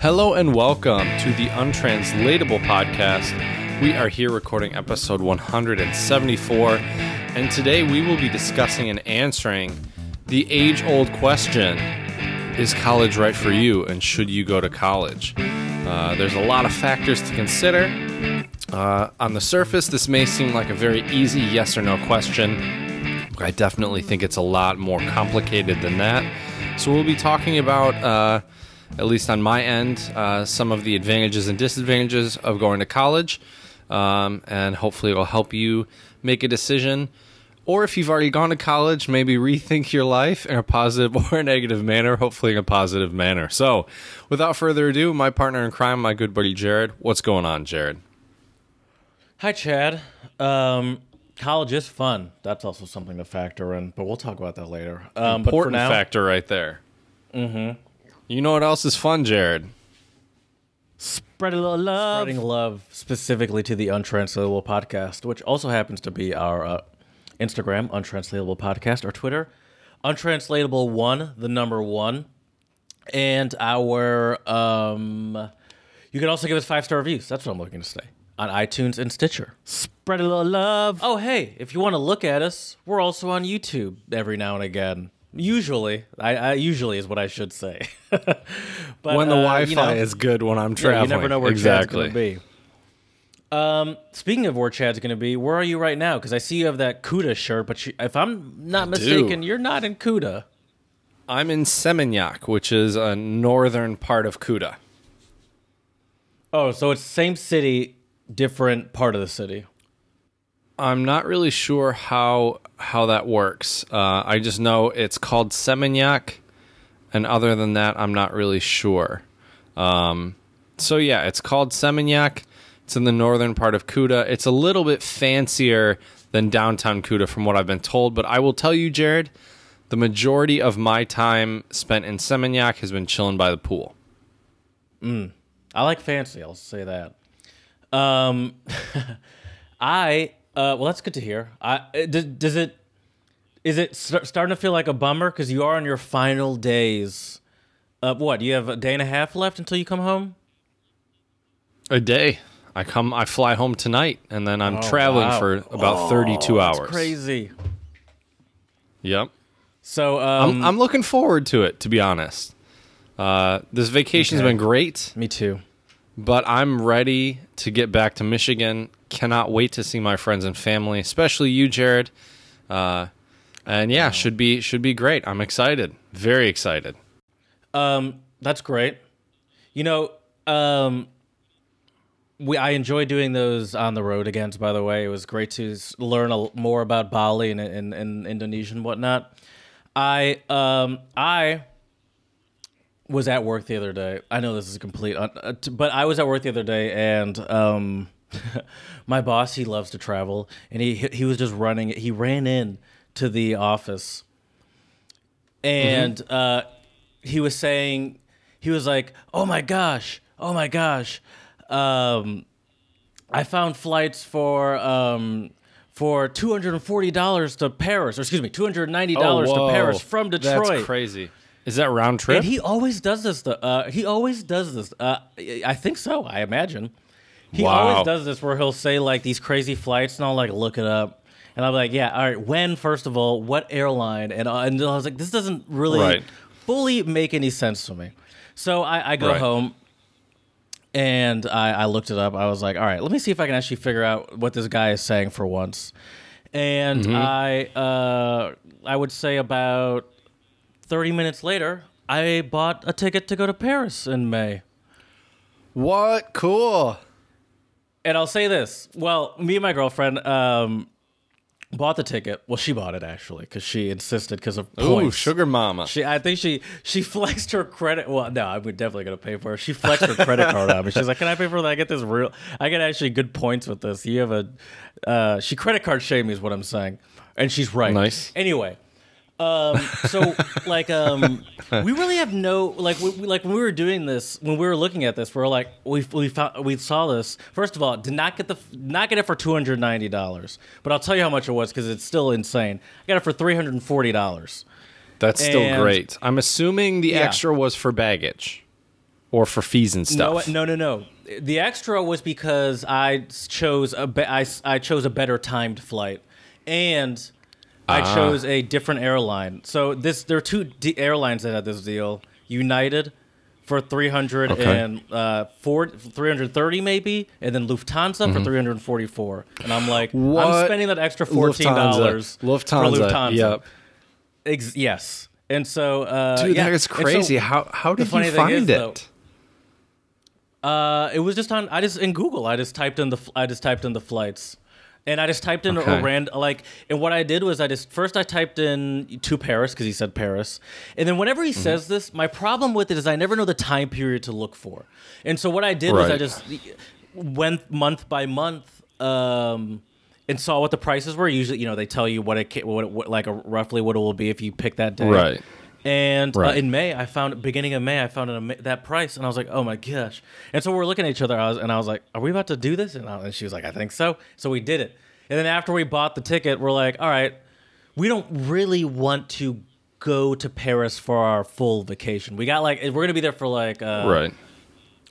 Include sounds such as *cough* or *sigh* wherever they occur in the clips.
Hello and welcome to the Untranslatable Podcast. We are here recording episode 174, and today we will be discussing and answering the age old question Is college right for you, and should you go to college? Uh, there's a lot of factors to consider. Uh, on the surface, this may seem like a very easy yes or no question. I definitely think it's a lot more complicated than that. So we'll be talking about, uh, at least on my end, uh, some of the advantages and disadvantages of going to college, um, and hopefully it'll help you make a decision. Or if you've already gone to college, maybe rethink your life in a positive *laughs* or a negative manner, hopefully in a positive manner. So, without further ado, my partner in crime, my good buddy Jared. What's going on, Jared? Hi, Chad. Um, college is fun. That's also something to factor in, but we'll talk about that later. Um, but for Important now, factor right there. Mm-hmm. You know what else is fun, Jared? spread a little love. Spreading love specifically to the Untranslatable Podcast, which also happens to be our uh, Instagram, Untranslatable Podcast, our Twitter, Untranslatable One, the number one, and our. Um, you can also give us five star reviews. That's what I'm looking to say on iTunes and Stitcher. Spread a little love. Oh, hey, if you want to look at us, we're also on YouTube every now and again. Usually, I, I usually is what I should say. *laughs* but when the uh, Wi-Fi you know, is good when I'm yeah, traveling. you never know where exactly. Chad's going to be. Um, speaking of where Chad's going to be, where are you right now? Because I see you have that Kuta shirt, but you, if I'm not mistaken, you're not in Kuta. I'm in Seminyak, which is a northern part of Kuta. Oh, so it's same city, different part of the city. I'm not really sure how how that works. Uh, I just know it's called Seminyak, and other than that, I'm not really sure. Um, so yeah, it's called Seminyak. It's in the northern part of Kuta. It's a little bit fancier than downtown Kuta, from what I've been told. But I will tell you, Jared, the majority of my time spent in Seminyak has been chilling by the pool. I like fancy. I'll say that. Um, *laughs* I uh, well, that's good to hear. I uh, does, does it is it st- starting to feel like a bummer because you are on your final days? Of what? You have a day and a half left until you come home. A day. I come. I fly home tonight, and then I'm traveling Oh, wow. for about 32 hours. That's crazy. Yep. So um, I'm, I'm looking forward to it, to be honest. Uh, this vacation's Okay. been great, me too. But I'm ready to get back to Michigan. Cannot wait to see my friends and family, especially you, Jared. Uh, and yeah, should be should be great. I'm excited, very excited. Um, that's great. You know, um, we I enjoy doing those on the road again. By the way, it was great to learn a, more about Bali and, and, and Indonesia and whatnot. I um I was at work the other day. I know this is a complete, uh, but I was at work the other day and um. *laughs* my boss, he loves to travel, and he he was just running. He ran in to the office, and uh, he was saying he was like oh my gosh oh my gosh um, i found flights for um, for $240 to paris or excuse me $290 to paris from detroit That's crazy. Is that round trip? and he always does this. th- Uh, he always does this. Uh, I think so. I imagine. He Wow. always does this where he'll say like these crazy flights, and I'll like look it up, and I'll be like, yeah, all right. When first of all, what airline? And uh, and I was like, this doesn't really Right. fully make any sense to me. So I, I go Right. home. And I, I looked it up. I was like, all right, let me see if I can actually figure out what this guy is saying for once. And Mm-hmm. I uh, I would say about 30 minutes later, I bought a ticket to go to Paris in May. what? Cool. And I'll say this. Well, me and my girlfriend um, bought the ticket. Well, she bought it actually because she insisted because of Ooh, points. sugar mama. She, I think she she *laughs* flexed her credit. Well, no, I'm definitely gonna pay for it. She flexed her credit card on me. She's like, "Can I pay for that? I get this real. I get actually good points with this. You have a." Uh, she credit card shamed me is what I'm saying, and she's right. Nice. Anyway, um, *laughs* so like um, we really have no like we, we- like when we were doing this when we were looking at this we are like we we found we saw this first of all did not get the not get it for two hundred ninety dollars but I'll tell you how much it was because it's still insane I got it for three hundred and forty dollars That's still And- great. I'm assuming the Yeah. extra was for baggage. or for fees and stuff? no, no, no. no. The extra was because I chose a be- I, I chose a better timed flight, and I Ah. chose a different airline. So this there are two d- airlines that had this deal: United for three hundred Okay. and uh, four, 330 maybe, and then Lufthansa for three hundred and forty four. And I'm like, I'm Mm-hmm. Spending that extra fourteen dollars Lufthansa. for Lufthansa. Yep. Ex- yes. And so, uh, Dude, yeah. that is And so- crazy. how how did you thing is, find though, it? Uh, it was just on. I just in Google. I just typed in the. I just typed in the flights, and I just typed in Okay. a rand like. And what I did was I just first I typed in to Paris because he said Paris, and then whenever Mm-hmm. he says this, my problem with it is I never know the time period to look for, and so what I did was I just went month by month. Um, and saw what the prices were. Usually, you know, they tell you what it what, it- what like a, roughly what it will be if you pick that day. Right. And uh, in May, I found beginning of May, I found an, that price, and I was like, "Oh my gosh!" And so we're looking at each other, I was, and I was like, "Are we about to do this?" And, I, and she was like, "I think so." So we did it. And then after we bought the ticket, we're like, "All right, we don't really want to go to Paris for our full vacation. We got like we're gonna be there for like uh, right.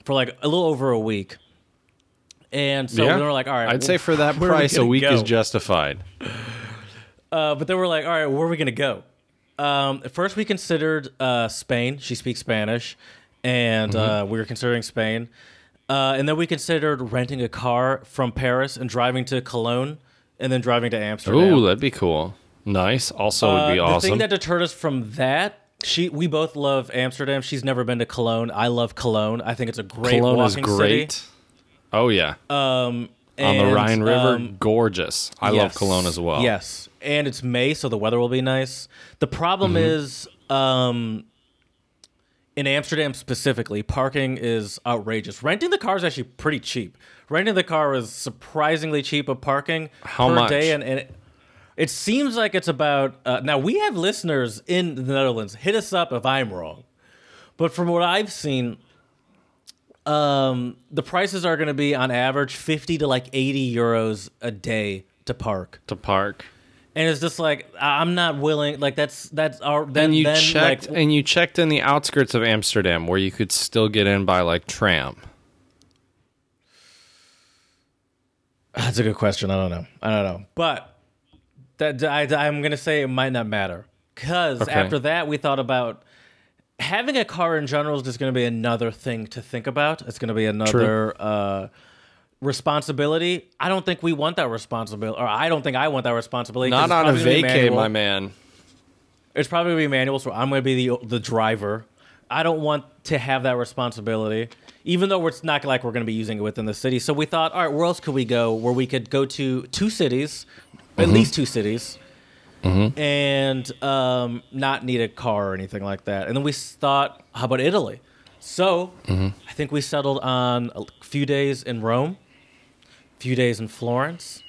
for like a little over a week." And so yeah. we were like, "All right." I'd say for *laughs* that we price, a week is justified. Uh, but then we're like, all right, where are we gonna go? Um, at first, we considered uh, Spain. She speaks Spanish, and Mm-hmm. uh, we were considering Spain. Uh, and then we considered renting a car from Paris and driving to Cologne, and then driving to Amsterdam. Ooh, that'd be cool. Nice. Also, would Uh, be the awesome. thing that deterred us from that, she we both love Amsterdam. She's never been to Cologne. I love Cologne. I think it's a great Cologne is great. city. Oh yeah, Um, on the and, Rhine River, um, gorgeous. I love Cologne as well. Yes, and it's May, so the weather will be nice. The problem Mm-hmm. is, um, in Amsterdam specifically, parking is outrageous. Renting the car is actually pretty cheap. Renting the car is surprisingly cheap of parking How per much? day, and, and it, it seems like it's about. Uh, now we have listeners in the Netherlands. Hit us up if I'm wrong, but from what I've seen. Um, the prices are going to be on average 50 to like 80 euros a day to park to park. And it's just like I- I'm not willing. Like that's that's our then And you then checked, like and you checked in the outskirts of Amsterdam, where you could still get in by like tram. that's a good question. I don't know. I don't know, but that I, I'm gonna say it might not matter because Okay. after that we thought about having a car in general is just gonna be another thing to think about. It's gonna be another. Uh, responsibility i don't think we want that responsibility or i don't think i want that responsibility 'cause Not it's on a probably gonna be vacay, manual. my man. It's probably gonna be manual, so I'm gonna be the the driver. I don't want to have that responsibility, even though it's not like we're gonna be using it within the city. So we thought, all right, where else could we go? Where we could go to two cities, at mm-hmm. least two cities, mm-hmm. and um, not need a car or anything like that. And then we s- thought, how about Italy? So mm-hmm. I think we settled on a few days in Rome, few days in Florence.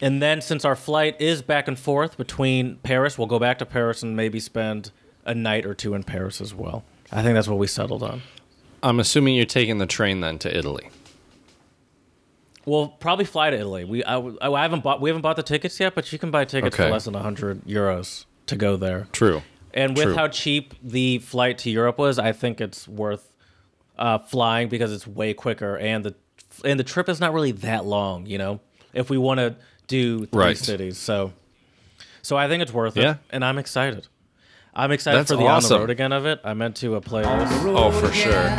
And then, since our flight is back and forth between Paris, we'll go back to Paris and maybe spend a night or two in Paris as well. I think that's what we settled on. I'm assuming you're taking the train then to Italy. We'll probably fly to Italy. We I, I haven't bought we haven't bought the tickets yet, but you can buy tickets Okay. for less than hundred euros to go there. True. And with True. how cheap the flight to Europe was, I think it's worth uh, flying because it's way quicker and the and the trip is not really that long. You know, if we want to do three Right. cities, so so I think it's worth Yeah. it, and I'm excited. I'm excited That's for the on the road again of it. I meant to uh, play this. Oh, for sure.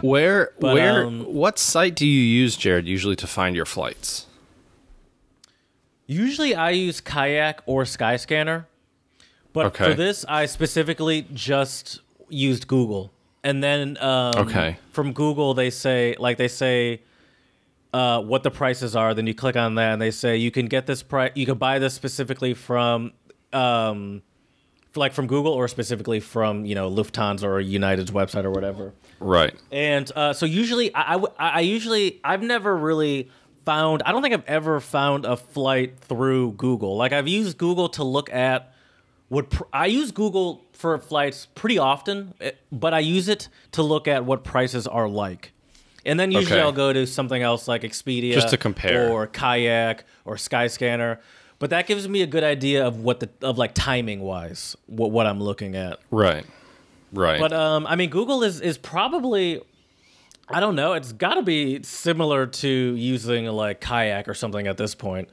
Where, But, where, um, what site do you use, Jared, usually to find your flights? Usually, I use Kayak or Skyscanner, but Okay. for this, I specifically just used Google. And then um, Okay. from Google, they say like they say uh, what the prices are. Then you click on that, and they say you can get this price. You can buy this specifically from. Um, like from Google or specifically from you know Lufthansa or United's website or whatever. Right. And uh, so usually, I, I I usually, I've never really found, I don't think I've ever found a flight through Google. Like I've used Google to look at what, pr- I use Google for flights pretty often, eh, but I use it to look at what prices are like. And then usually Okay. I'll go to something else like Expedia. Just to compare. Or Kayak or Skyscanner. But that gives me a good idea of what the, of like timing wise, what, what I'm looking at. Right. Right. But um, I mean, Google is is probably I don't know. It's got to be similar to using like kayak or something at this point.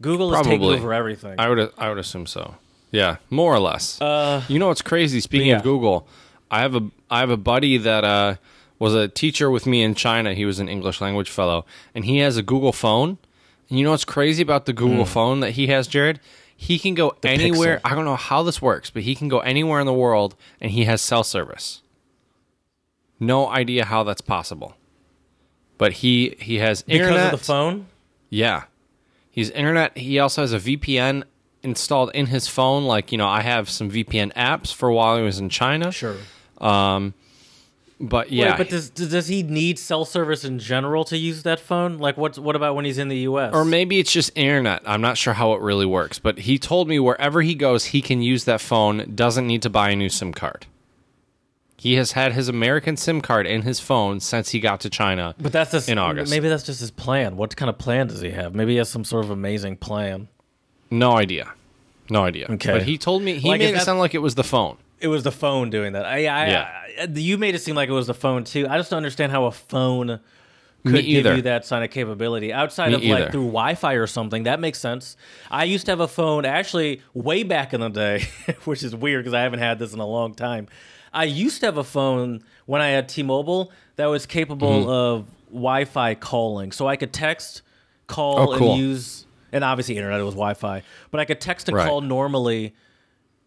Google is taking Probably. over everything. I would I would assume so. Yeah, more or less. Uh, you know what's crazy? Speaking yeah. of Google, I have a I have a buddy that uh, was a teacher with me in China. He was an English language fellow, and he has a Google phone. And you know what's crazy about the Google phone that he has, Jared? He can go anywhere. Hmm. Pixel. I don't know how this works, but he can go anywhere in the world, and he has cell service. No idea how that's possible, but he he has internet. because of the phone. Yeah. He's internet. He also has a VPN installed in his phone. Like, you know, I have some VPN apps for while he was in China. Sure. But yeah. Wait, but does does he need cell service in general to use that phone? Like, what's what about when he's in the U.S. or maybe it's just internet. I'm not sure how it really works. But he told me wherever he goes, he can use that phone, doesn't need to buy a new SIM card. He has had his American SIM card in his phone since he got to China. But that's just in August. Maybe that's just his plan. What kind of plan does he have? Maybe he has some sort of amazing plan. No idea. No idea. Okay. But he told me, he Like, made it that- sound like it was the phone. It was the phone doing that. I, I, Yeah. I- you made it seem like it was the phone too. I just don't understand how a phone could Me give either. you that kind of capability outside Me of either. like through Wi-Fi or something. That makes sense. I used to have a phone actually way back in the day, *laughs* which is weird because I haven't had this in a long time. I used to have a phone when I had T-Mobile that was capable Mm-hmm. of Wi-Fi calling, so I could text, call, Oh, cool. and use. And obviously, internet it was Wi-Fi, but I could text and Right. call normally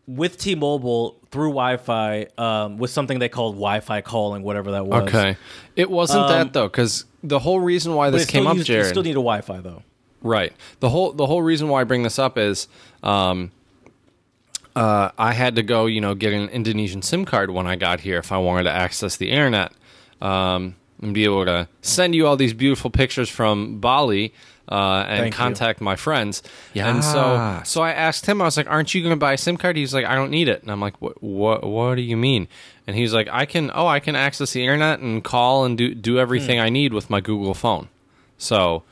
with T-Mobile through Wi-Fi um, with something they called Wi-Fi calling, whatever that was. Okay. It wasn't that though, because the whole reason why Um, this came up, used- you Jared. still need a Wi-Fi though. Right. The whole the whole reason why I bring this up is um, uh, I had to go, you know, get an Indonesian SIM card when I got here if I wanted to access the internet um, and be able to send you all these beautiful pictures from Bali. Uh, and Thank you. contact my friends. And so, so I asked him. I was like, "Aren't you going to buy a SIM card?" He's like, "I don't need it." And I'm like, "What? What? What do you mean?" And he's like, "I can. Oh, I can access the internet and call and do do everything Hmm. I need with my Google phone." So,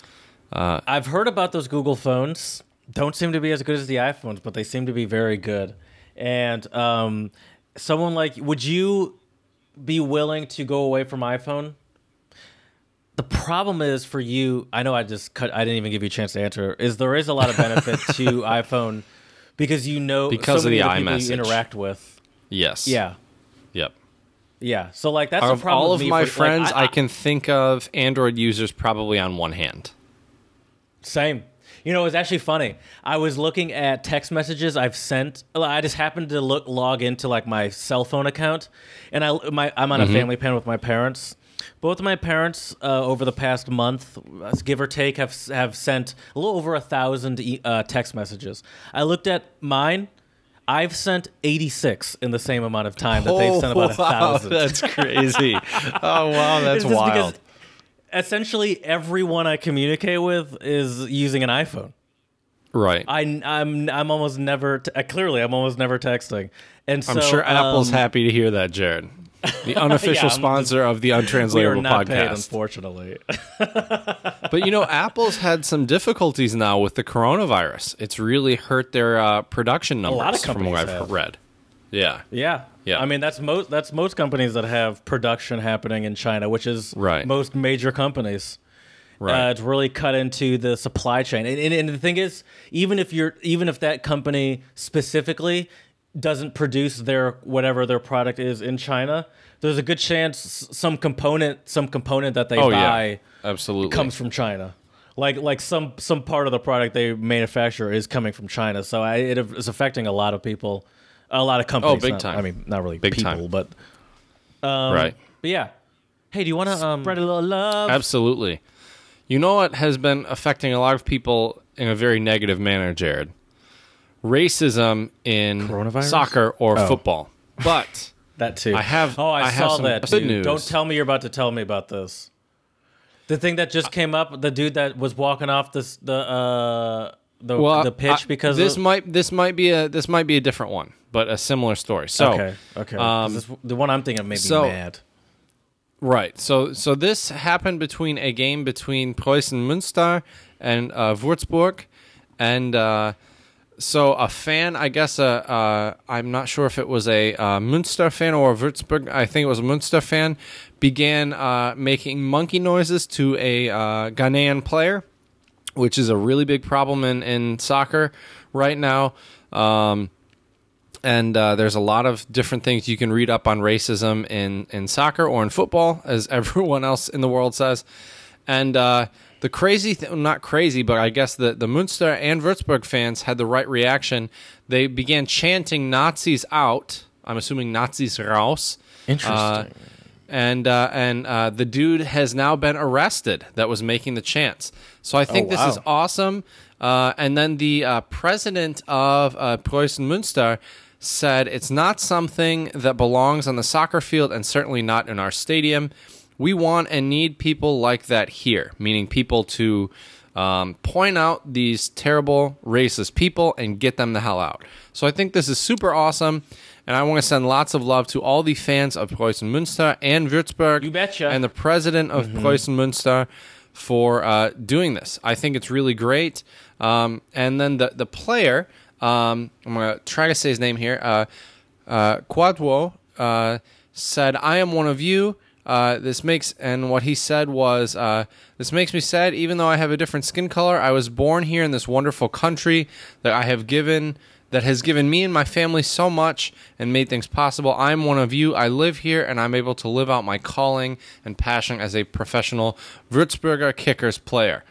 I've heard about those Google phones. Don't seem to be as good as the iPhones, but they seem to be very good. And um, someone like, would you be willing to go away from iPhone? The problem is for you. I know I just cut. I didn't even give you a chance to answer. Is there is a lot of benefit *laughs* to iPhone because you know Because so of the iMessage. you interact with. yes. Yeah, Yep. yeah. So like that's of problem all of my for- like, friends, I, can think of Android users probably on one hand. Same. You know, it was actually funny. I was looking at text messages I've sent. I just happened to look log into like my cell phone account, and I my I'm on Mm-hmm. a family plan with my parents. Both of my parents uh, over the past month, uh, give or take, have have sent a little over a thousand e- uh, text messages. I looked at mine. I've sent 86 in the same amount of time that they've sent about a *laughs* thousand. Oh, *laughs* that's crazy. oh wow, *laughs* that's It's wild. because essentially everyone I communicate with is using an iPhone. Right. I, I'm I'm almost never t- uh, clearly I'm almost never texting, and so I'm sure Apple's um, happy to hear that, Jared. The unofficial *laughs* I'm- sponsor of the We are Untranslatable not paid, podcast. unfortunately. *laughs* but you know, Apple's had some difficulties now with the coronavirus. It's really hurt their uh, production numbers A lot of from what companies I've have. read. Yeah. yeah, Yeah. I mean that's most that's most companies that have production happening in China, which is Right. most major companies. Right. Uh, it's really cut into the supply chain, and, and, and the thing is, even if you're even if that company specifically doesn't produce their whatever their product is in China, there's a good chance some component some component that they oh buy. yeah. Absolutely. comes from China. Like like some some part of the product they manufacture is coming from China, so I, it is affecting a lot of people, a lot of companies. Oh, big not- time. I mean, not really Big people, time. but um, right. But yeah. Hey, do you want to um, spread a little love? Absolutely. You know what has been affecting a lot of people in a very negative manner, Jared? Racism in Coronavirus? soccer or Oh. football. But *laughs* That too. I have- Oh, I, I have saw some that. good news. Don't tell me you're about to tell me about this. The thing that just came up, the dude that was walking off this the uh the well, the pitch I- because this of, might this might be a this might be a different one, but a similar story. So okay okay 'Cause um, this, the one I'm thinking of made so- me mad. Right. So so this happened between a game between Preußen Münster and uh, Würzburg, and uh, so a fan, I guess, uh, uh, I'm not sure if it was a uh, Münster fan or a Würzburg, I think it was a Münster fan, began uh, making monkey noises to a uh, Ghanaian player, which is a really big problem in, in soccer right now. Um, and uh, there's a lot of different things you can read up on racism in, in soccer or in football, as *laughs* everyone else in the world says. And the crazy thing, not crazy, but I guess the, the Münster and Würzburg fans had the right reaction. They began chanting Nazis out. I'm assuming Nazis raus. Interesting. Uh, and uh, and uh, the dude has now been arrested that was making the chants. So I think Oh, this is awesome. Uh, and then the uh, president of uh, Preußen Münster said it's not something that belongs on the soccer field and certainly not in our stadium. We want and need people like that here, meaning people to um, point out these terrible racist people and get them the hell out. So I think this is super awesome. And I want to send lots of love to all the fans of Preußen Münster and Würzburg. You betcha. And the president of Preußen Münster for uh, doing this. I think it's really great. Um, and then the, the player, um, I'm going to try to say his name here, uh, uh, Kwadwo, uh, said, I am one of you. Uh, this makes, and what he said was, uh, this makes me sad, even though I have a different skin color. I was born here in this wonderful country that I have given that has given me and my family so much and made things possible. I'm one of you. I live here and I'm able to live out my calling and passion as a professional Würzburger Kickers player.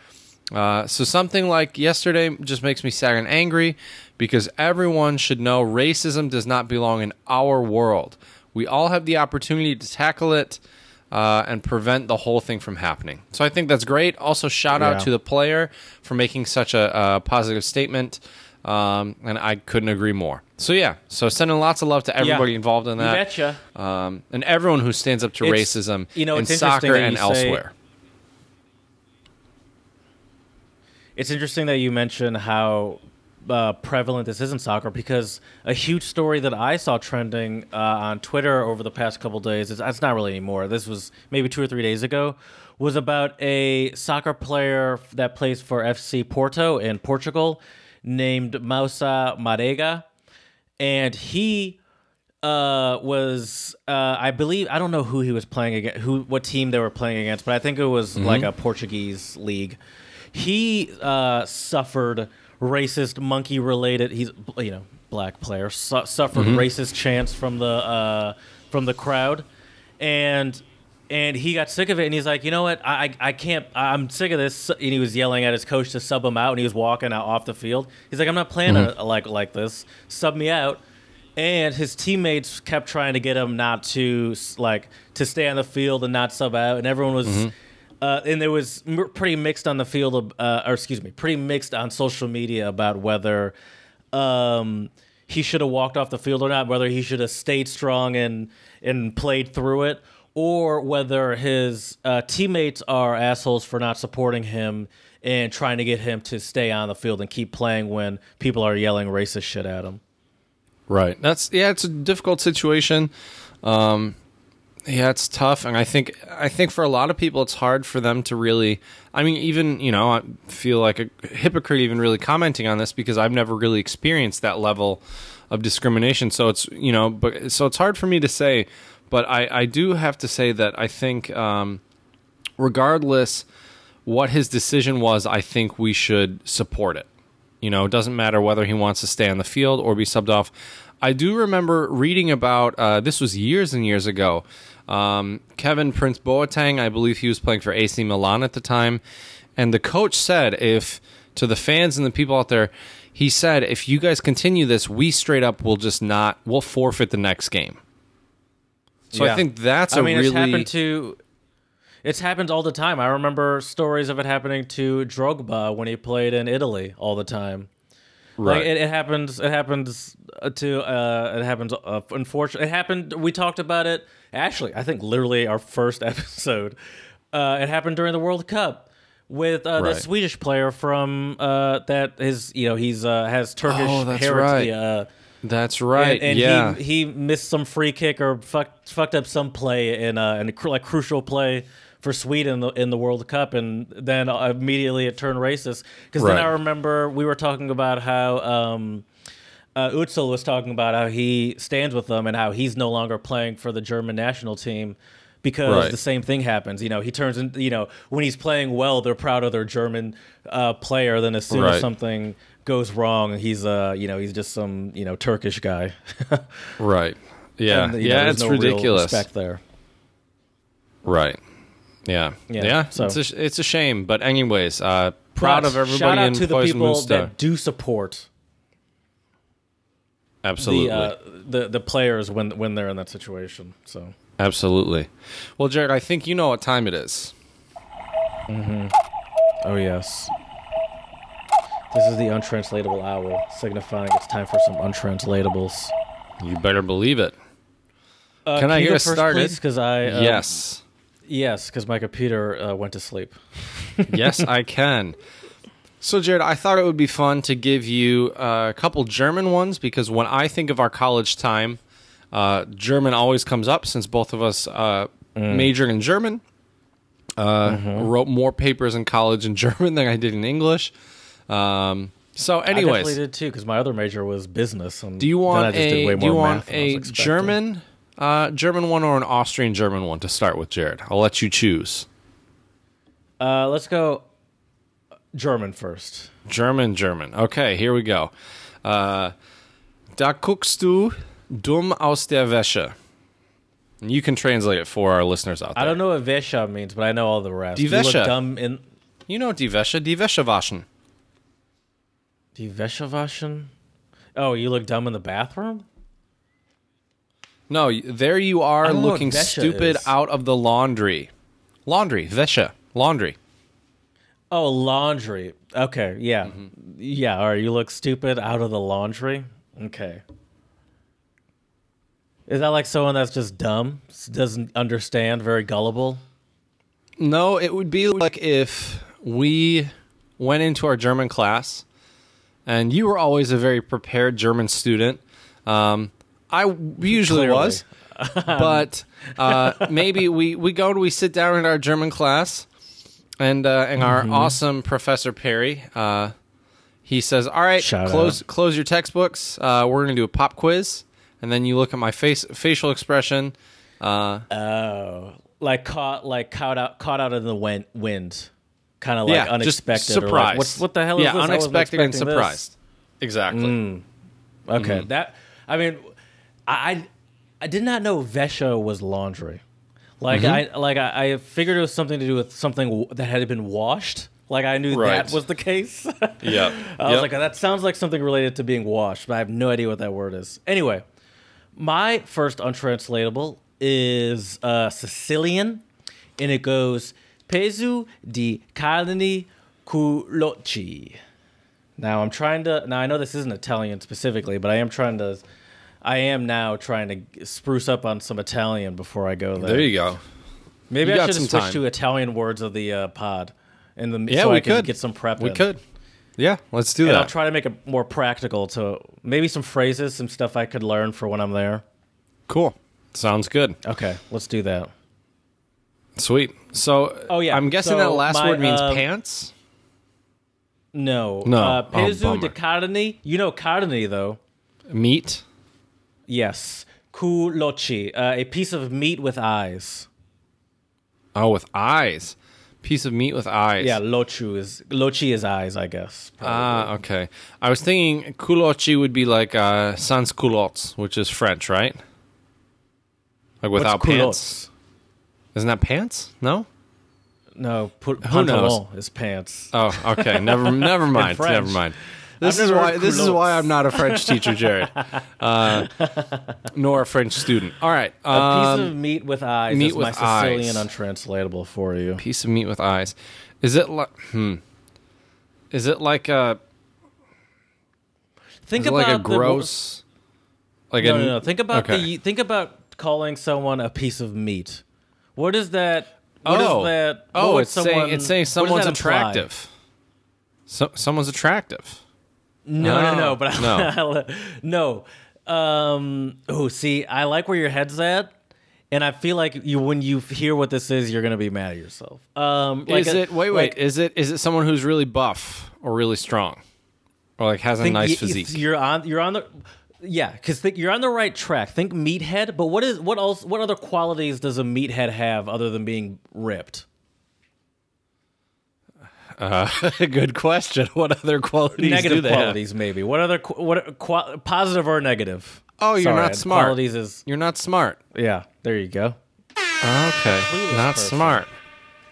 Uh, so something like yesterday just makes me sad and angry because everyone should know racism does not belong in our world. We all have the opportunity to tackle it uh, and prevent the whole thing from happening. So I think that's great. Also, shout out Yeah. to the player for making such a, a positive statement. Um, and I couldn't agree more. So yeah, so sending lots of love to everybody involved in that, betcha. um, and everyone who stands up to It's- racism you know, in soccer and say- elsewhere. It's interesting that you mention how uh, prevalent this is in soccer because a huge story that I saw trending uh, on Twitter over the past couple days, it's, it's not really anymore, this was maybe two or three days ago, was about a soccer player that plays for FC Porto in Portugal named Moussa Marega. And he uh, was uh, I believe I don't know who he was playing against, who what team they were playing against, but I think it was like a Portuguese league. He uh, suffered racist monkey related. He's you know black player su- suffered mm-hmm. racist chants from the uh, from the crowd, and and he got sick of it and he's like you know what? I, I can't i'm sick of this. And he was yelling at his coach to sub him out and he was walking out off the field. He's like i'm not playing mm-hmm. a, like like this. Sub me out. And his teammates kept trying to get him not to like to stay on the field and not sub out and everyone was mm-hmm. Uh, and there was pretty mixed on the field of, uh, or excuse me pretty mixed on social media about whether um, he should have walked off the field or not, whether he should have stayed strong and and played through it, or whether his uh, teammates are assholes for not supporting him and trying to get him to stay on the field and keep playing when people are yelling racist shit at him. Right. That's yeah. It's a difficult situation. Um, yeah, it's tough, and I think I think for a lot of people, it's hard for them to really. I mean, even you know, I feel like a hypocrite even really commenting on this because I've never really experienced that level of discrimination. So it's you know, but so it's hard for me to say. But I I do have to say that I think, um, regardless what his decision was, I think we should support it. You know, it doesn't matter whether he wants to stay on the field or be subbed off. I do remember reading about uh, this was years and years ago. Um, Kevin Prince Boateng, I believe he was playing for AC Milan at the time, and the coach said, "If to the fans and the people out there, he said, if you guys continue this, we straight up will just not, we'll forfeit the next game." So I think that's I a mean, really it's happened to. It's happened all the time. I remember stories of it happening to Drogba when he played in Italy all the time. right. Like it, it happens. It happens uh, to. Uh, it happens. Uh, unfortunately, it happened. We talked about it. Actually, I think literally our first *laughs* episode. Uh, it happened during the World Cup with uh, Right. the Swedish player from uh, that his. You know, he's uh, has Turkish Oh, that's heritage. right. Uh, that's right. and, and yeah. he he missed some free kick or fucked fucked up some play in uh in a cr- like crucial play for Sweden in the, in the World Cup, and then immediately it turned racist. Because then I remember we were talking about how um, uh, Özil was talking about how he stands with them and how he's no longer playing for the German national team because Right. the same thing happens. You know, he turns in. You know, when he's playing well, they're proud of their German uh, player. Then as soon Right. as something goes wrong, he's uh, you know, he's just some you know Turkish guy. *laughs* Right. Yeah. And, you know, yeah. It's no ridiculous. respect there. Right. Yeah. Yeah, Yeah. so- It's a, it's a shame, but anyways, uh, proud of everybody Shout out in to the people Koizmusta. that do support Absolutely. the uh, the the players when when they're in that situation. So Absolutely. Well, Jared, I think you know what time it is. Mm-hmm. oh yes. This is the untranslatable hour, signifying it's time for some untranslatables. You better believe it. Uh, Can I you get us started? Because I um, yes. yes, because my computer uh, went to sleep. yes, *laughs* I can. So, Jared, I thought it would be fun to give you uh, a couple German ones because when I think of our college time, uh, German always comes up since both of us uh, Mm. majored in German. Uh, Mm-hmm. Wrote more papers in college in *laughs* German than I did in English. Um, so, I definitely anyways, did too, because my other major was business. And do you want just did way a do you want math than I was a. German uh, German one or an Austrian German one to start with, Jared? I'll let you choose. Uh, let's go German first. German, German. Okay, here we go. Uh, da guckst du dumm aus der Wäsche. And you can translate it for our listeners out there. I don't know what Wäsche means, but I know all the rest. Die You look Wäsche. dumb in You know die Wäsche, die Wäsche waschen. Die Wäsche waschen? Oh, you look dumb in the bathroom? No, there you are don't know what looking stupid is. out of the laundry. Laundry, Wäsche, laundry. Oh, laundry. Okay, yeah. Mm-hmm. Yeah, all right, you look stupid out of the laundry? Okay. Is that like someone that's just dumb, doesn't understand, very gullible? No, it would be like if we went into our German class and you were always a very prepared German student. Um, I usually Clearly. was. *laughs* but uh, maybe we, we go and we sit down in our German class, and uh, and our Mm-hmm. awesome Professor Perry, uh, he says, "All right, Shout close close your textbooks. Uh, we're going to do a pop quiz." And then you look at my face facial expression. Uh, Oh, like caught, like caught out, caught out in the wind, wind, kind of like yeah, unexpected. just or like, surprised. What's what the hell is yeah, this? Unexpected and expecting this. surprised. Exactly. Okay, that I mean, I I, I did not know Wäsche was laundry. Like Mm-hmm. I like I, I figured it was something to do with something w- that had been washed. Like I knew Right. that was the case. *laughs* Yeah. I was like, that sounds like something related to being washed, but I have no idea what that word is. Anyway, my first untranslatable is uh, Sicilian, and it goes pesu di carne culoci. Now I'm trying to. Now I know this isn't Italian specifically, but I am trying to. I am now trying to spruce up on some Italian before I go there. there you go. Maybe you I should switched time. to Italian words of the uh, pod, and the Yeah, so we I could could get some prep. We in. could. Yeah, let's do that. And I'll try to make it more practical to maybe some phrases, some stuff I could learn for when I'm there. cool. Sounds good. Okay, let's do that. Sweet. So, Oh, yeah. I'm guessing So that last my, word means um, pants. No. No. Uh, Oh, pesu de carne. You know carne, though. Meat. Yes. Culoci. Uh, a piece of meat with eyes. Oh, with eyes. Piece of meat with eyes. Yeah, lochu is lochi is eyes, I guess. probably. Ah, okay. I was thinking culoci would be like uh, sans culottes, which is French, right? Like What's without pants. culottes? Isn't that pants? No. No, pu- Who knows? pantalon is pants. Oh, okay. Never, *laughs* never mind. Never mind. This is why. This is why I'm not a French teacher, Jared, *laughs* uh, nor a French student. All right. a Um, piece of meat with eyes meat is my with Sicilian eyes. untranslatable for you. piece of meat with eyes. Is it like? Hmm. Is it like a? Think Is it about like a the- gross? like No, a, no, no. Think about okay. the. Think about calling someone a piece of meat. What is that? What is oh, that? what oh, it's saying it's saying someone's attractive. So someone's attractive. No, no, no. Oh, But no, *laughs* no. Um. Oh, see, I like where your head's at. and I feel like you when you hear what this is, you're gonna be mad at yourself. Um, like is a- it wait wait like, is it is it someone who's really buff or really strong or like has a nice y- physique? You're on. You're on the. Yeah, because you're on the right track. Think meathead, but what is what else? What other qualities does a meathead have other than being ripped? *laughs* Good question. *laughs* What other qualities do negative they have? qualities, maybe. What other qu- what qua- positive or negative? Oh, you're Sorry, not smart. Qualities is You're not smart. yeah. There you go. Okay, not person. smart.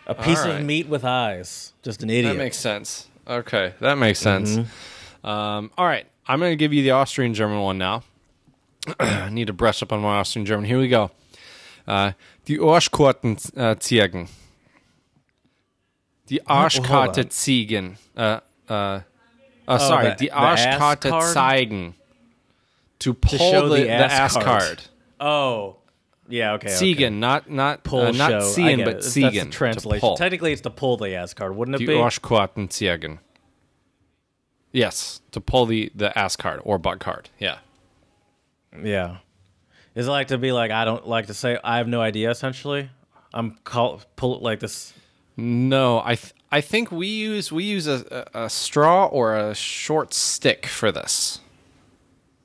A piece right. of meat with eyes. Just an idiot. That makes sense. Okay, that makes sense. Mm-hmm. Um, all right, I'm going to give you the Austrian German one now. I *clears throat* need to brush up on my Austrian German. Here we go. Uh, die Arschkarten äh, ziegen. Die Arschkarte ziegen. Uh, uh, uh, sorry, the- die Arschkarte zeigen. To pull show the, the the ass ass card. card. oh, yeah. Okay. okay. Ziegen, not not Pull uh, not. Ziehen, but it. That's the to translation. Technically, it's to pull the ass card, wouldn't it Die be? Arschkarten ziehen. Yes, to pull the, the ass card or butt card. Yeah. Yeah. Is it like to be like I don't like to say I have no idea? Essentially, I'm call pull like this. No, I th- I think we use we use a, a, a straw or a short stick for this.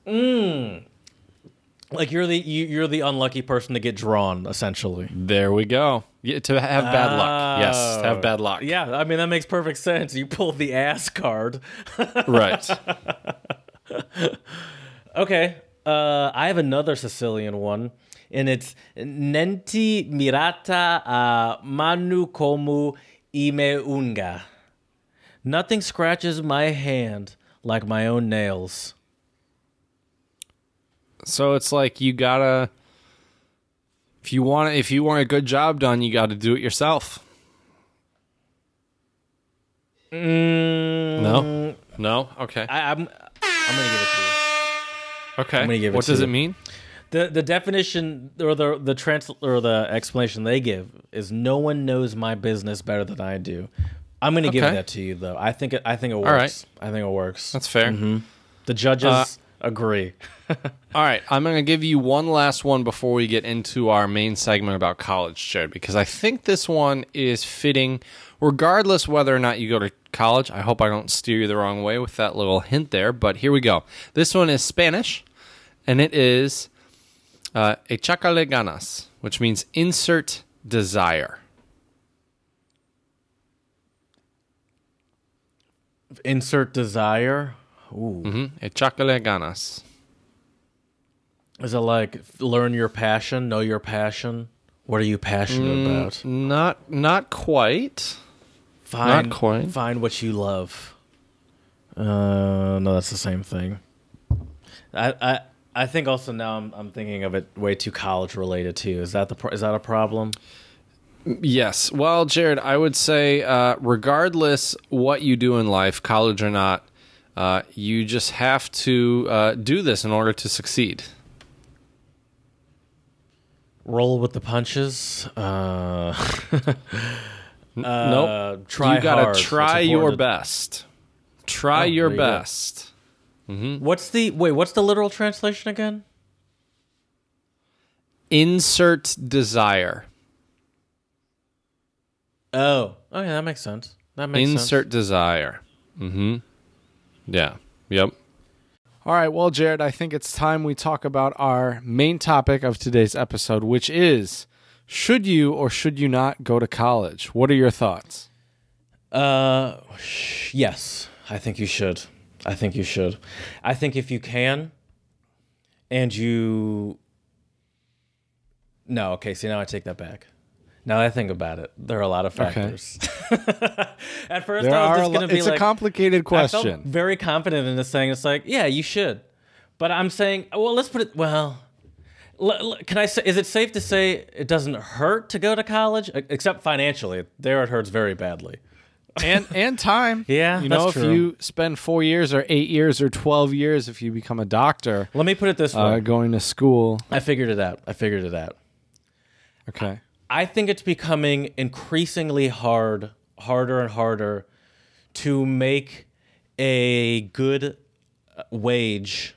Like you're the you, you're the unlucky person to get drawn. Essentially. There we go. Yeah, to have bad luck. Yes, to have bad luck. Yeah, I mean that makes perfect sense. You pull the ass card. *laughs* Right. Okay. Uh, I have another Sicilian one, and it's Nenti mirata a manu como ime unga. Nothing scratches my hand like my own nails. so it's like you gotta if you want if you want a good job done, you got to do it yourself. Mm. No. No. Okay. I, I'm I'm gonna give it to you. Okay. gonna give it what does you. it mean? The the definition or the the trans or the explanation they give is no one knows my business better than I do. I'm gonna give that to you though. I think it I think it works. right. I think it works. That's fair. the judges Uh, agree. *laughs* All right, I'm going to give you one last one before we get into our main segment about college, Jared, because I think this one is fitting regardless whether or not you go to college. I hope I don't steer you the wrong way with that little hint there, but here we go. This one is Spanish, and it is uh, echacale ganas, which means insert desire. Insert desire. Ooh. hmm Echacale ganas. Is it like learn your passion, know your passion? What are you passionate about? Not, not quite. Find, not quite. Find what you love. Uh, no, that's the same thing. I, I, I think also now I'm, I'm thinking of it way too college related too. Is that the pro- is that a problem? Yes. Well, Jared, I would say, uh, regardless what you do in life, college or not, uh, you just have to uh, do this in order to succeed. Roll with the punches. Uh, *laughs* nope. try you gotta hard. try your best. Try Oh, your best. go. Best. What's the wait? What's the literal translation again? Insert desire. Oh, oh yeah, that makes sense. That makes sense. Insert desire. Mm-hmm. Yeah. Yep. All right. Well, Jared, I think it's time we talk about our main topic of today's episode, which is should you or should you not go to college? What are your thoughts? Uh, sh- yes, I think you should. I think you should. I think if you can, and you. No, okay. See, now I take that back. Now that I think about it, there are a lot of factors. *laughs* At first, There I was just going to be it's like, a complicated question. very confident in this saying. It's like, yeah, you should. But I'm saying, well, let's put it. Well, can I say? Is it safe to say it doesn't hurt to go to college, except financially? There, it hurts very badly. And and time. *laughs* Yeah, you know, if true. you spend four years or eight years or twelve years, if you become a doctor, Let me put it this way. uh, going to school. I figured it out. I figured it out. Okay. I think it's becoming increasingly hard, harder and harder to make a good uh, wage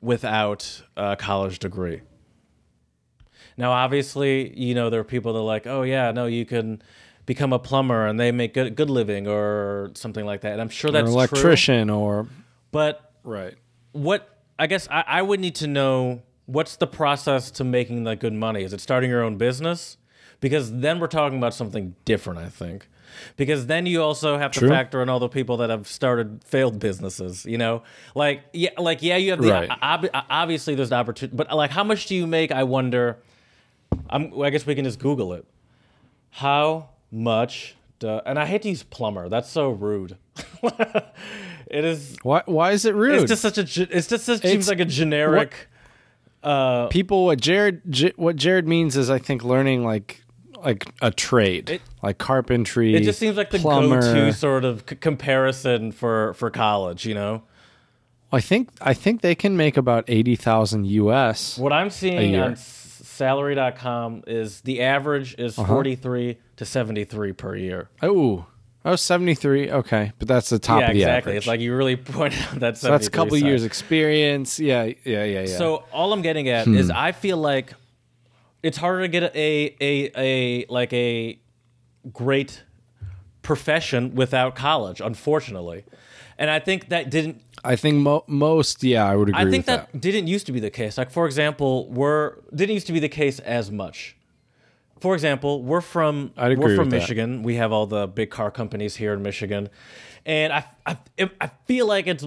without a college degree. Now, obviously, you know there are people that are like, oh yeah, no, you can become a plumber and they make good good living or something like that. And I'm sure that's an true. electrician or But right. what I guess I, I would need to know what's the process to making that good money. Is it starting your own business? Because then we're talking about something different, I think. Because then you also have to factor in all the people that have started failed businesses. You know, like yeah, like yeah, you have the Right. ob- obviously there's the opportunity, but like how much do you make? I wonder. I'm, I guess we can just Google it. How much? Do, and I hate to use plumber. That's so rude. *laughs* it is. Why why is it rude? It's just such a. It's just such, It's- seems like a generic. uh, people what Jared J- what Jared means is I think learning like like a trade, It- like carpentry. It just seems like the plumber. go-to sort of c- comparison for for college. You know, I think I think they can make about eighty thousand US. what I'm seeing year. on salary.com is the average is Uh-huh. 43 to 73 per year. Oh, oh, 73. Okay, but that's the top yeah, of the exactly. average. It's like you really *laughs* pointed out that. so that's a couple side. years experience. Yeah, yeah, yeah, yeah. So all I'm getting at Hmm. is I feel like it's harder to get a a a like a great profession without college, unfortunately. And I think that didn't I think mo- most, yeah, I would agree I think that. that, didn't used to be the case. Like for example, we're didn't used to be the case as much. For example, we're from I'd we're from with that. Michigan. We have all the big car companies here in Michigan, and I I, I feel like it's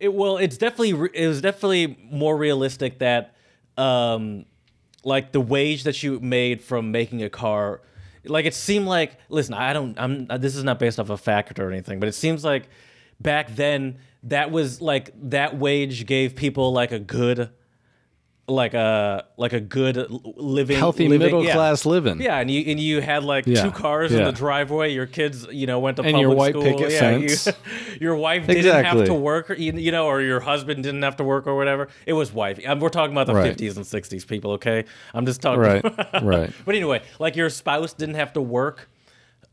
it well it's definitely it was definitely more realistic that um like the wage that you made from making a car like it seemed like listen i don't i'm this is not based off a fact or anything but it seems like back then that was like that wage gave people like a good like a like a good living Healthy living, middle yeah. class living. yeah and you and you had like Yeah, two cars in the driveway your kids you know went to And public your white school picket yeah, you- *laughs* your wife didn't have to work or, you know or your husband didn't have to work or whatever it was wife we're talking about the Right. 50s and 60s people okay i'm just talking Right, *laughs* right. but anyway, like your spouse didn't have to work.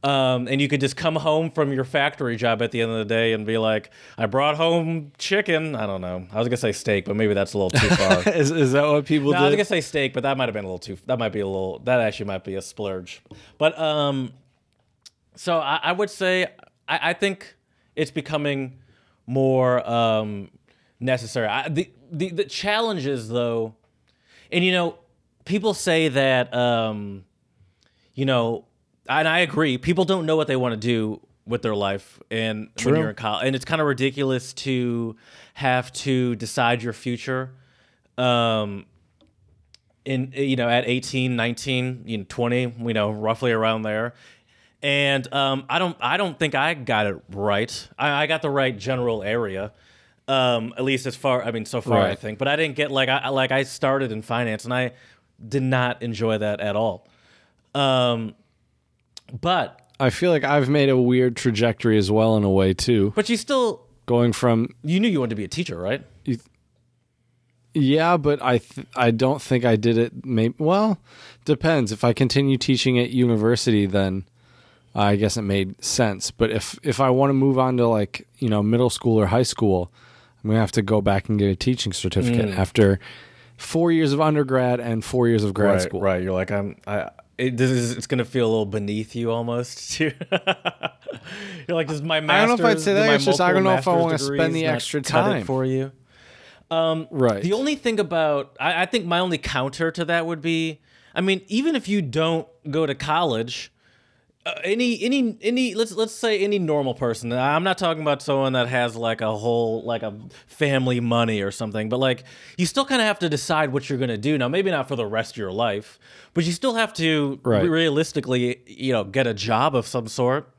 Um, and you could just come home from your factory job at the end of the day and be like, I brought home chicken. I don't know. I was gonna say steak, but maybe that's a little too far. *laughs* Is, is that what people no, I was gonna say steak, but that might have been a little too. That might be a little. That actually might be a splurge. But um, so I, I would say I, I think it's becoming more um necessary. I, the the the challenge is though, and you know, people say that um, you know, and I agree. People don't know what they want to do with their life, and when you're in college, and it's kind of ridiculous to have to decide your future. Um, in you know at 18 19 you know 20 you know roughly around there and um, i don't i don't think i got it right i, I got the right general area um, at least as far i mean so far i think but i didn't get like i like i started in finance and i did not enjoy that at all um, but I feel like I've made a weird trajectory as well in a way too. but you still Going from you knew you wanted to be a teacher right yeah, but I th- I don't think I did it. Maybe well, depends. If I continue teaching at university, then I guess it made sense. But if if I want to move on to like you know middle school or high school, I'm gonna have to go back and get a teaching certificate Mm. after four years of undergrad and four years of grad right, school. Right, you're like I'm. I. It, this is. It's gonna feel a little beneath you almost. *laughs* you're like, this is my I master's. don't know if I'd say that, it's just I don't know if I wanna spend the extra time. for you. Um, right. The only thing about I, I think my only counter to that would be, I mean, even if you don't go to college, uh, any any any let's let's say any normal person. I'm not talking about someone that has like a whole like a family money or something, but like you still kind of have to decide what you're gonna do. Now, maybe not for the rest of your life, but you still have to Right. realistically, you know, get a job of some sort.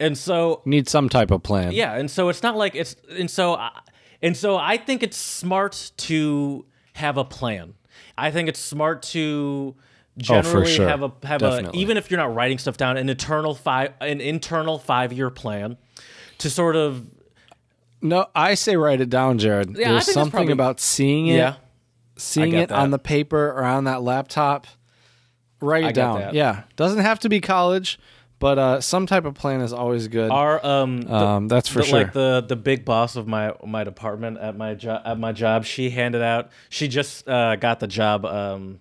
And so Need some type of plan. yeah, and so it's not like it's and so I- and so I think it's smart to have a plan. I think it's smart to generally sure. have a have Definitely. a even if you're not writing stuff down an internal five an internal 5-year plan to sort of No, I say write it down, Jared. Yeah, There's something probably- about seeing it, yeah. seeing it on the paper or on that laptop. Write it down. that. Yeah, doesn't have to be college, but uh, some type of plan is always good. Our um, the- um, that's for the, sure. Like the the big boss of my my department at my job at my job, she handed out. She just uh, got the job um,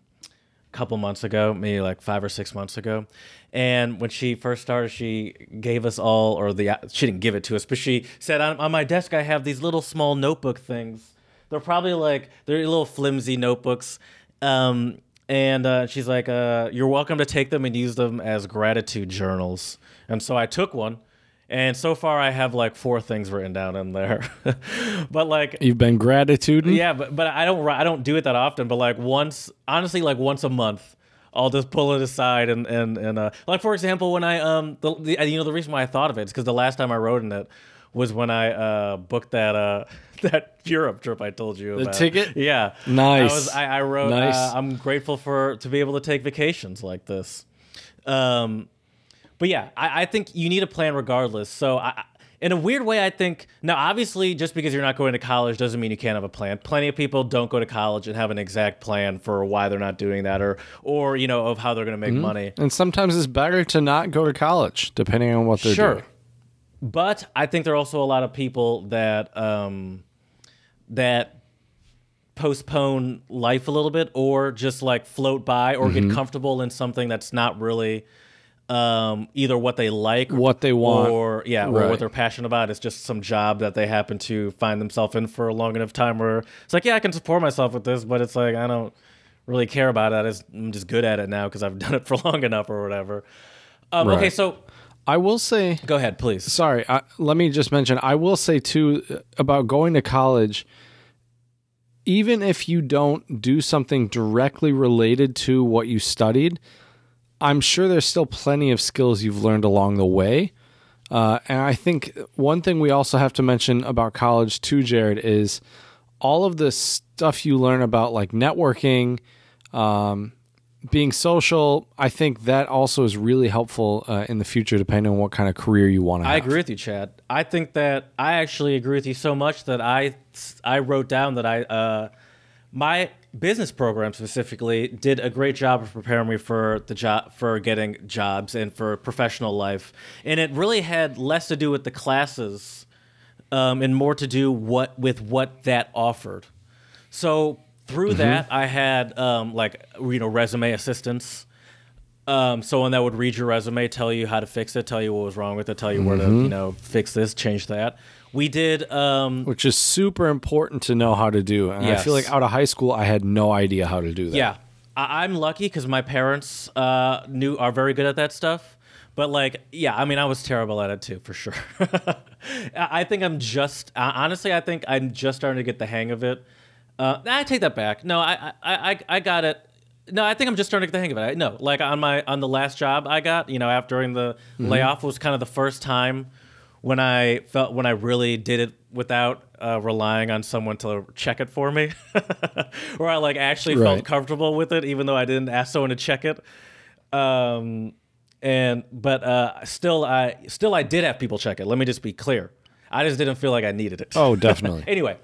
couple months ago, maybe like five or six months ago. And when she first started, she gave us all, or the she didn't give it to us, but she said, "On, on my desk, I have these little small notebook things. They're probably like they're little flimsy notebooks." Um, and uh, she's like, uh, "You're welcome to take them and use them as gratitude journals." And so I took one, and so far I have like four things written down in there. *laughs* but like, You've been gratitude. yeah, but but I don't I don't do it that often. But like once, honestly, like once a month, I'll just pull it aside and and and uh, like for example, when I um the, the you know the reason why I thought of it is because the last time I wrote in it was when I uh booked that uh *laughs* that Europe trip I told you The about. ticket? Yeah, Nice. I was I, I wrote. Nice. Uh, I'm grateful for to be able to take vacations like this. Um, but yeah, I, I think you need a plan regardless. So I, in a weird way, I think now obviously just because you're not going to college doesn't mean you can't have a plan. Plenty of people don't go to college and have an exact plan for why they're not doing that or or you know of how they're going to make money. And sometimes it's better to not go to college, depending on what they're Sure. doing. But I think there are also a lot of people that um, that postpone life a little bit, or just like float by, or Mm-hmm. get comfortable in something that's not really um, either what they like, What they want. or yeah, or what they're passionate about. It's just some job that they happen to find themselves in for a long enough time where it's like, yeah, I can support myself with this, but it's like I don't really care about it. I'm just good at it now because I've *laughs* done it for long enough or whatever. Um, Okay, so I will say, go ahead, please. sorry, I, let me just mention, I will say too uh, about going to college. Even if you don't do something directly related to what you studied, I'm sure there's still plenty of skills you've learned along the way. Uh, and I think one thing we also have to mention about college too, Jared, is all of the stuff you learn about like networking, um, being social. I think that also is really helpful uh, in the future, depending on what kind of career you want to have. I agree with you, Chad. I think that I actually agree with you so much that I I wrote down that I uh, my business program specifically did a great job of preparing me for the job for getting jobs and for professional life, and it really had less to do with the classes um, and more to do what with what that offered. So through that, I had um, like you know resume assistance Um, someone that would read your resume, tell you how to fix it, tell you what was wrong with it, tell you where to you know fix this, change that. We did. Um, which is super important to know how to do. And I feel like out of high school, I had no idea how to do that. yeah, I- I'm lucky because my parents uh, knew are very good at that stuff. But like, yeah, I mean, I was terrible at it too, for sure. *laughs* I think I'm just honestly, I think I'm just starting to get the hang of it. Uh, I take that back. No, I, I, I, I got it. No, I think I'm just starting to get the hang of it. I, no, like on my on the last job I got, you know, after during the layoff was kind of the first time when I felt when I really did it without uh, relying on someone to check it for me, *laughs* where I like actually felt comfortable with it, even though I didn't ask someone to check it. Um, and but uh, still, I still I did have people check it. Let me just be clear. I just didn't feel like I needed it. Oh, *laughs* definitely. anyway,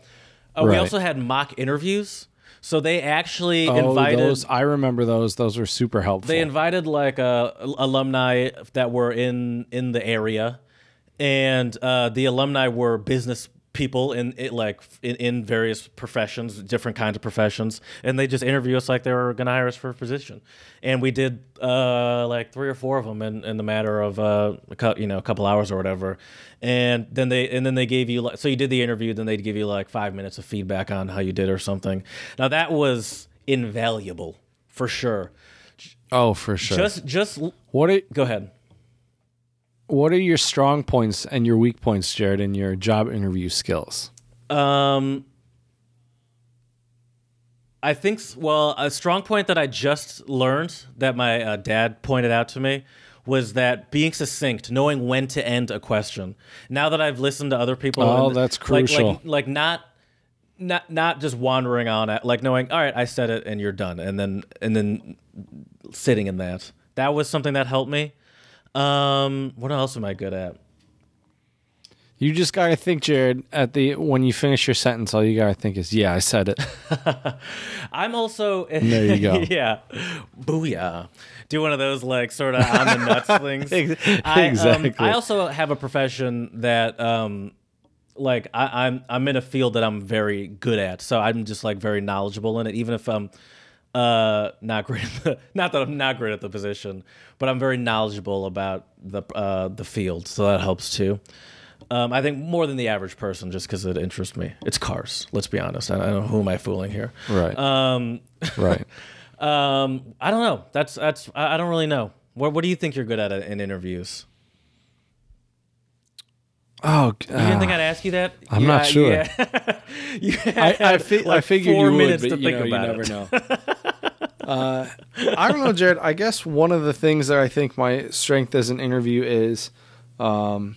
uh, we also had mock interviews. So they actually oh, invited those I remember those. Those were super helpful. they invited like uh, alumni that were in in the area, and uh, the alumni were business people in it like in, in various professions, different kinds of professions, and they just interview us like they were gonna hire us for a position, and we did uh, like three or four of them in, in the matter of uh, a you know a couple hours or whatever, and then they and then they gave you like so you did the interview, then they'd give you like five minutes of feedback on how you did or something. Now that was invaluable for sure. oh, for sure. Just, just what are go ahead. What are your strong points and your weak points, Jared, in your job interview skills? Um, I think. Well, a strong point that I just learned that my uh, dad pointed out to me was that being succinct, knowing when to end a question. Now that I've listened to other people, Oh, and- that's like- crucial. Like, like not. Not not just wandering on it, like knowing, all right, I said it and you're done, and then and then sitting in that. That was something that helped me. Um, what else am I good at? You just gotta think, Jared, at the when you finish your sentence, all you gotta think is, "Yeah, I said it." *laughs* I'm also *laughs* there you go. yeah, booyah. Do one of those like sort of on the nuts *laughs* things. I, um, exactly. I also have a profession that um, like I, I'm I'm in a field that I'm very good at, so I'm just like very knowledgeable in it. Even if I'm Uh, not great. At the, *laughs* not that I'm not great at the position, but I'm very knowledgeable about the uh, the field, so that helps too. Um, I think more than the average person, just because it interests me. It's cars. Let's be honest. I, I don't know who am I fooling here. Right. Um, *laughs* right. um, I don't know. That's that's. I, I don't really know. What What do you think you're good at in interviews? Oh, You didn't think I'd ask you that? I'm not sure. Yeah. *laughs* you I, I, fi- I figured four you would, minutes but to you, think know, you about never it. know. Uh, I don't know, Jared. I guess one of the things that I think my strength as an interview is, um,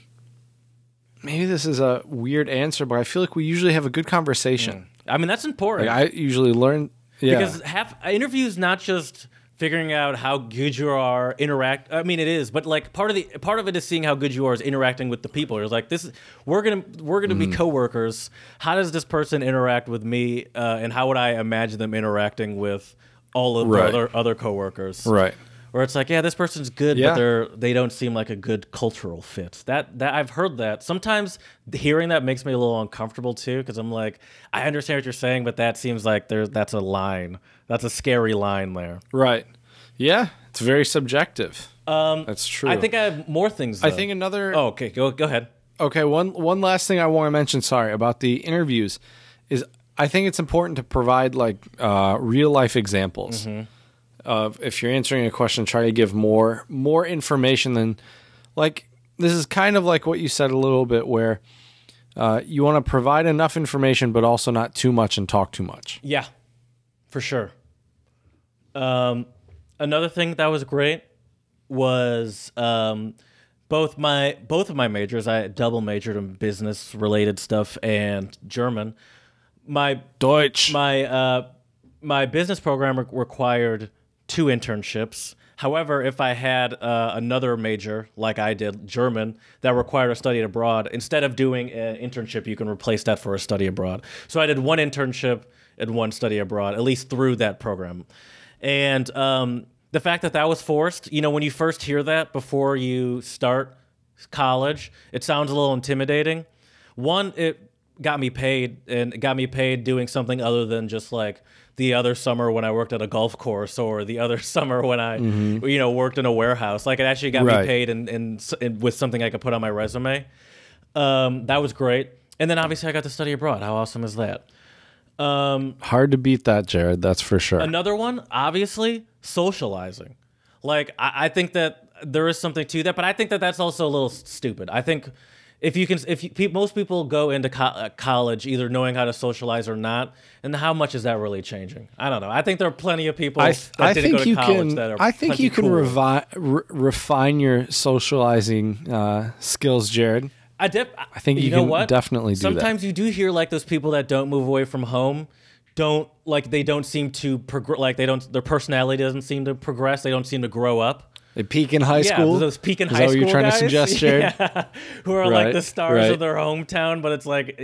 maybe this is a weird answer, but I feel like we usually have a good conversation. I mean, that's important. Like I usually learn. Yeah. Because half interviews not just figuring out how good you are interact I mean it is, but like part of the part of it is seeing how good you are is interacting with the people. You're like this is we're going to we're to Mm-hmm. be coworkers. How does this person interact with me uh, and how would I imagine them interacting with all of Right. the other other coworkers? right. Where it's like, yeah, this person's good, Yeah. but they're they don't seem like a good cultural fit. That that I've heard that. Sometimes hearing that makes me a little uncomfortable too, because I'm like, I understand what you're saying, but that seems like there's that's a line. That's a scary line there. Right. Yeah. It's very subjective. Um, That's true. I think I have more things. I think another. Oh, okay. Go go ahead. Okay, one one last thing I want to mention. Sorry about the interviews, is I think it's important to provide like uh, real life examples of if you're answering a question, try to give more more information than like this is kind of like what you said a little bit where uh, you want to provide enough information but also not too much and talk too much. Yeah, for sure. Um, another thing that was great was um, both my both of my majors. I double majored in business related stuff and German. My Deutsch. my uh, my business program re- required two internships. However, if I had uh, another major like I did, German, that required a study abroad, instead of doing an internship, you can replace that for a study abroad. So I did one internship and one study abroad, at least through that program. And um, the fact that that was forced, you know, when you first hear that before you start college, it sounds a little intimidating. One, it got me paid and got me paid doing something other than just like the other summer when I worked at a golf course or the other *laughs* summer when I, you know, worked in a warehouse. Like it actually got Right. me paid and, and, with something I could put on my resume. Um, that was great. And then obviously I got to study abroad. How awesome is that? Hard to beat that, Jared. That's for sure. Another one, obviously, socializing. Like I, I think that there is something to that, but I think that that's also a little stupid. I think if you can, if you, pe- most people go into co- uh, college either knowing how to socialize or not, and how much is that really changing? I don't know. I think there are plenty of people I, that I didn't think go to you college can. that are I think you can revi- re- refine your socializing uh, skills, Jared. I, I think you know can what? definitely do that. Sometimes you do hear like those people that don't move away from home don't like they don't seem to progress like they don't their personality doesn't seem to progress they don't seem to grow up They peak in high yeah school. those peak in Is high that what school you're trying guys? to *laughs* suggest, Jared? yeah. *laughs* who are like the stars right. of their hometown but it's like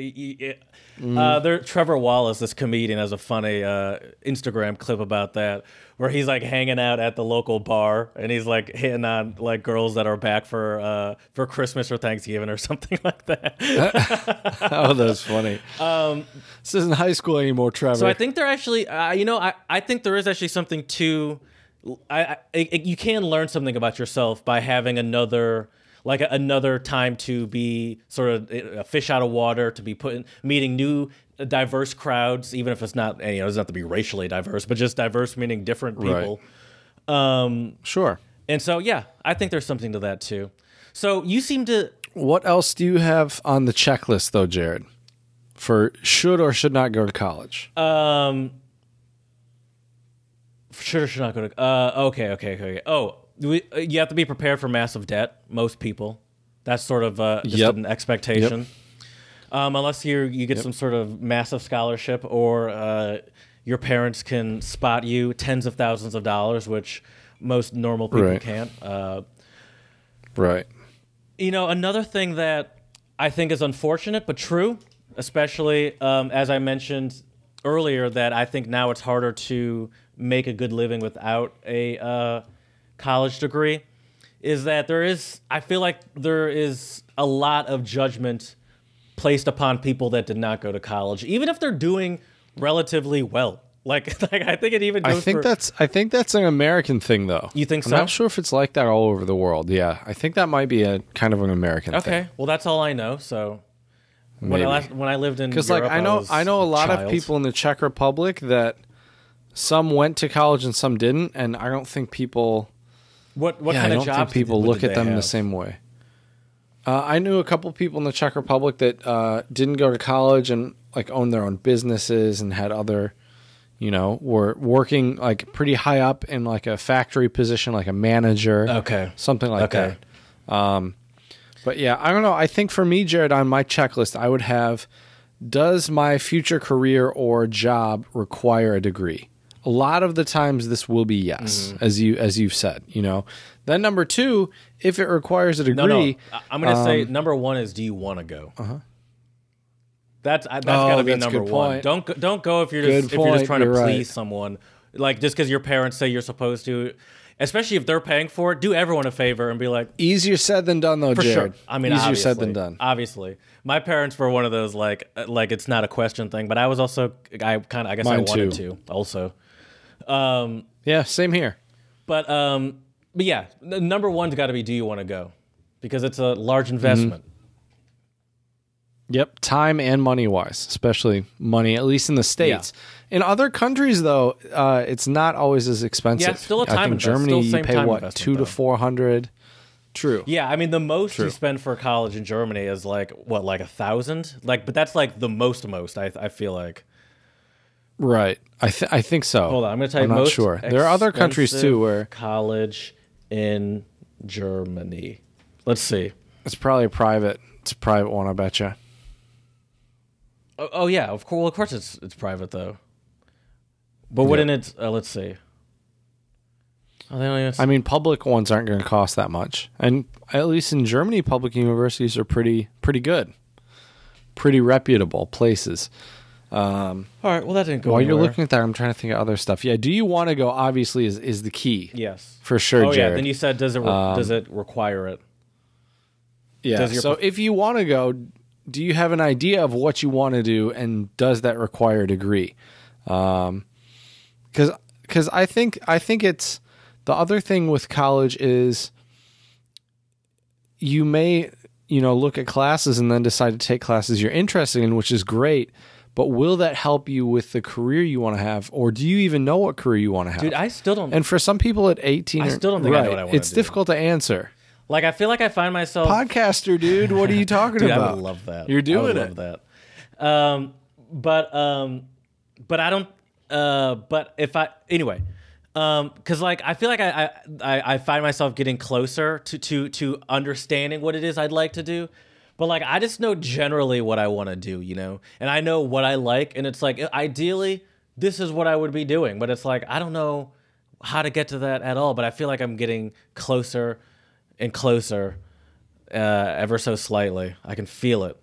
Mm. uh, there, Trevor Wallace, this comedian, has a funny uh, Instagram clip about that, where he's like hanging out at the local bar and he's like hitting on like girls that are back for uh, for Christmas or Thanksgiving or *laughs* something like that. oh, that's funny. Um, this isn't high school anymore, Trevor. So I think they're actually, uh, you know, I, I think there is actually something to, I, I you can learn something about yourself by having another, like another time to be sort of a fish out of water, to be put in, meeting new diverse crowds, even if it's not, you know, it doesn't have to be racially diverse, but just diverse meaning different Right. people. sure. And so, yeah, I think there's something to that too. So you seem to, What else do you have on the checklist, though, Jared? For should or should not go to college? Um, or should not go to. Uh, okay, okay, okay. Oh, we, uh, you have to be prepared for massive debt. Most people, that's sort of uh, just Yep. an expectation. Um, unless you you get some sort of massive scholarship or uh, your parents can spot you tens of thousands of dollars, which most normal people Right. can't. Uh, right. you know, another thing that I think is unfortunate but true, especially um, as I mentioned earlier, that I think now it's harder to make a good living without a uh, college degree, is that there is, I feel like there is a lot of judgment placed upon people that did not go to college, even if they're doing relatively well *laughs* Like, like I think it even. I think for, that's I think that's an American thing though. You think so? I'm not sure if it's like that all over the world. Yeah, I think that might be a kind of an American thing. okay. Well, that's all I know. So when I last, when I lived in Because like I know was I know a lot of people in the Czech Republic that some went to college and some didn't, and I don't think people What what yeah, kind I don't jobs think people did, look at them the same way. Uh, I knew a couple of people in the Czech Republic that uh, didn't go to college and like owned their own businesses and had other, you know, were working like pretty high up in like a factory position, like a manager, Okay. something like Okay. that. Um, but yeah, I don't know. I think for me, Jared, on my checklist, I would have: Does my future career or job require a degree? A lot of the times, this will be yes, Mm-hmm. as you as you've said. You know. Then number two, if it requires a degree, No, no. I'm going to say um, number one is do you want to go? Uh huh. That's that's Uh-huh. Oh, got to be number one. point. Don't go, don't go if you're Good just if you're just trying to you're please right. someone. Like just because your parents say you're supposed to, especially if they're paying for it, do everyone a favor and be like, easier said than done, though. for Jared. sure. I mean, easier said than done. Obviously, my parents were one of those like like it's not a question thing, but I was also I kind of I guess I wanted too. to also. Um, Yeah, same here. but um, but yeah, n- number one's got to be do you want to go, because it's a large Mm-hmm. investment. Yep, time and money wise, especially money, at least in the states. In other countries, though, uh, it's not always as expensive. Yeah, still a I time think invest- Germany, still you pay time what investment, two to four hundred. True. Yeah, I mean the most you spend for college in Germany is like what, like a thousand? Like, but that's like the most most. I I feel like. Right. I th- I think so. Hold on, I'm gonna tell you. I'm not sure. There are other countries too where college in Germany. Let's see. it's probably a private. It's a private one, I bet you. Oh, oh yeah, of course. Well, of course it's it's private though. But wouldn't it? Uh, let's see. Oh, I mean, public ones aren't going to cost that much, and at least in Germany, public universities are pretty pretty good, pretty reputable places. All right. Well, that didn't go. While you're looking at that, I'm trying to think of other stuff. Yeah, do you want to go? Obviously, is is the key Yes. for sure, Oh yeah. Then you said does it re- does it require it? yeah. does So prof- if you want to go, do you have an idea of what you want to do, and does that require a degree? Um, because because I think I think it's the other thing with college is you may you know look at classes and then decide to take classes you're interested in, which is great. But will that help you with the career you want to have, or do you even know what career you want to have? Dude, I still don't. And for some people at 18, I still don't think I know what I wanna It's do. difficult to answer. like I feel like I find myself. Podcaster, dude, what are you talking Dude, about? I would love that. You're doing I would love that. Um, but um, but I don't. Uh, but if I anyway, um, because like I feel like I, I I I find myself getting closer to to to understanding what it is I'd like to do. But like I just know generally what I want to do, you know, and I know what I like, and it's like ideally this is what I would be doing. But it's like I don't know how to get to that at all. But I feel like I'm getting closer and closer, uh, ever so slightly. I can feel it.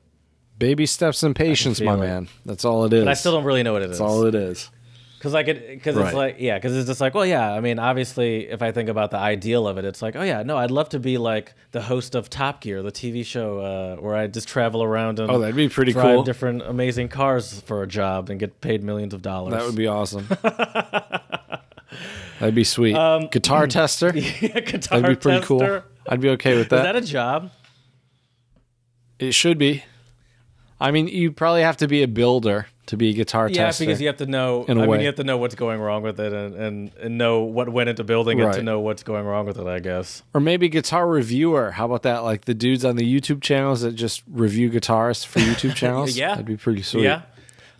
Baby steps and patience, my it. man. That's all it is. But I still don't really know what it is. That's all it is. Cause like it, cause Right. it's like yeah, cause it's just like well yeah. I mean obviously if I think about the ideal of it, it's like oh yeah no I'd love to be like the host of Top Gear, the TV show uh, where I just travel around and Oh, that'd be pretty drive cool. different amazing cars for a job and get paid millions of dollars. That would be awesome. *laughs* That'd be sweet. Guitar *clears throat* tester. yeah, guitar That'd be pretty cool. I'd be okay with Is that. that a job? it should be. I mean, you probably have to be a builder to be a guitar Yeah, tester. because you have to know. I mean, you have to know what's going wrong with it and, and, and know what went into building it to know what's going wrong with it. I guess. or maybe guitar reviewer. How about that? Like the dudes on the YouTube channels that just review guitars for YouTube *laughs* channels. Yeah. that'd be pretty sweet. Yeah.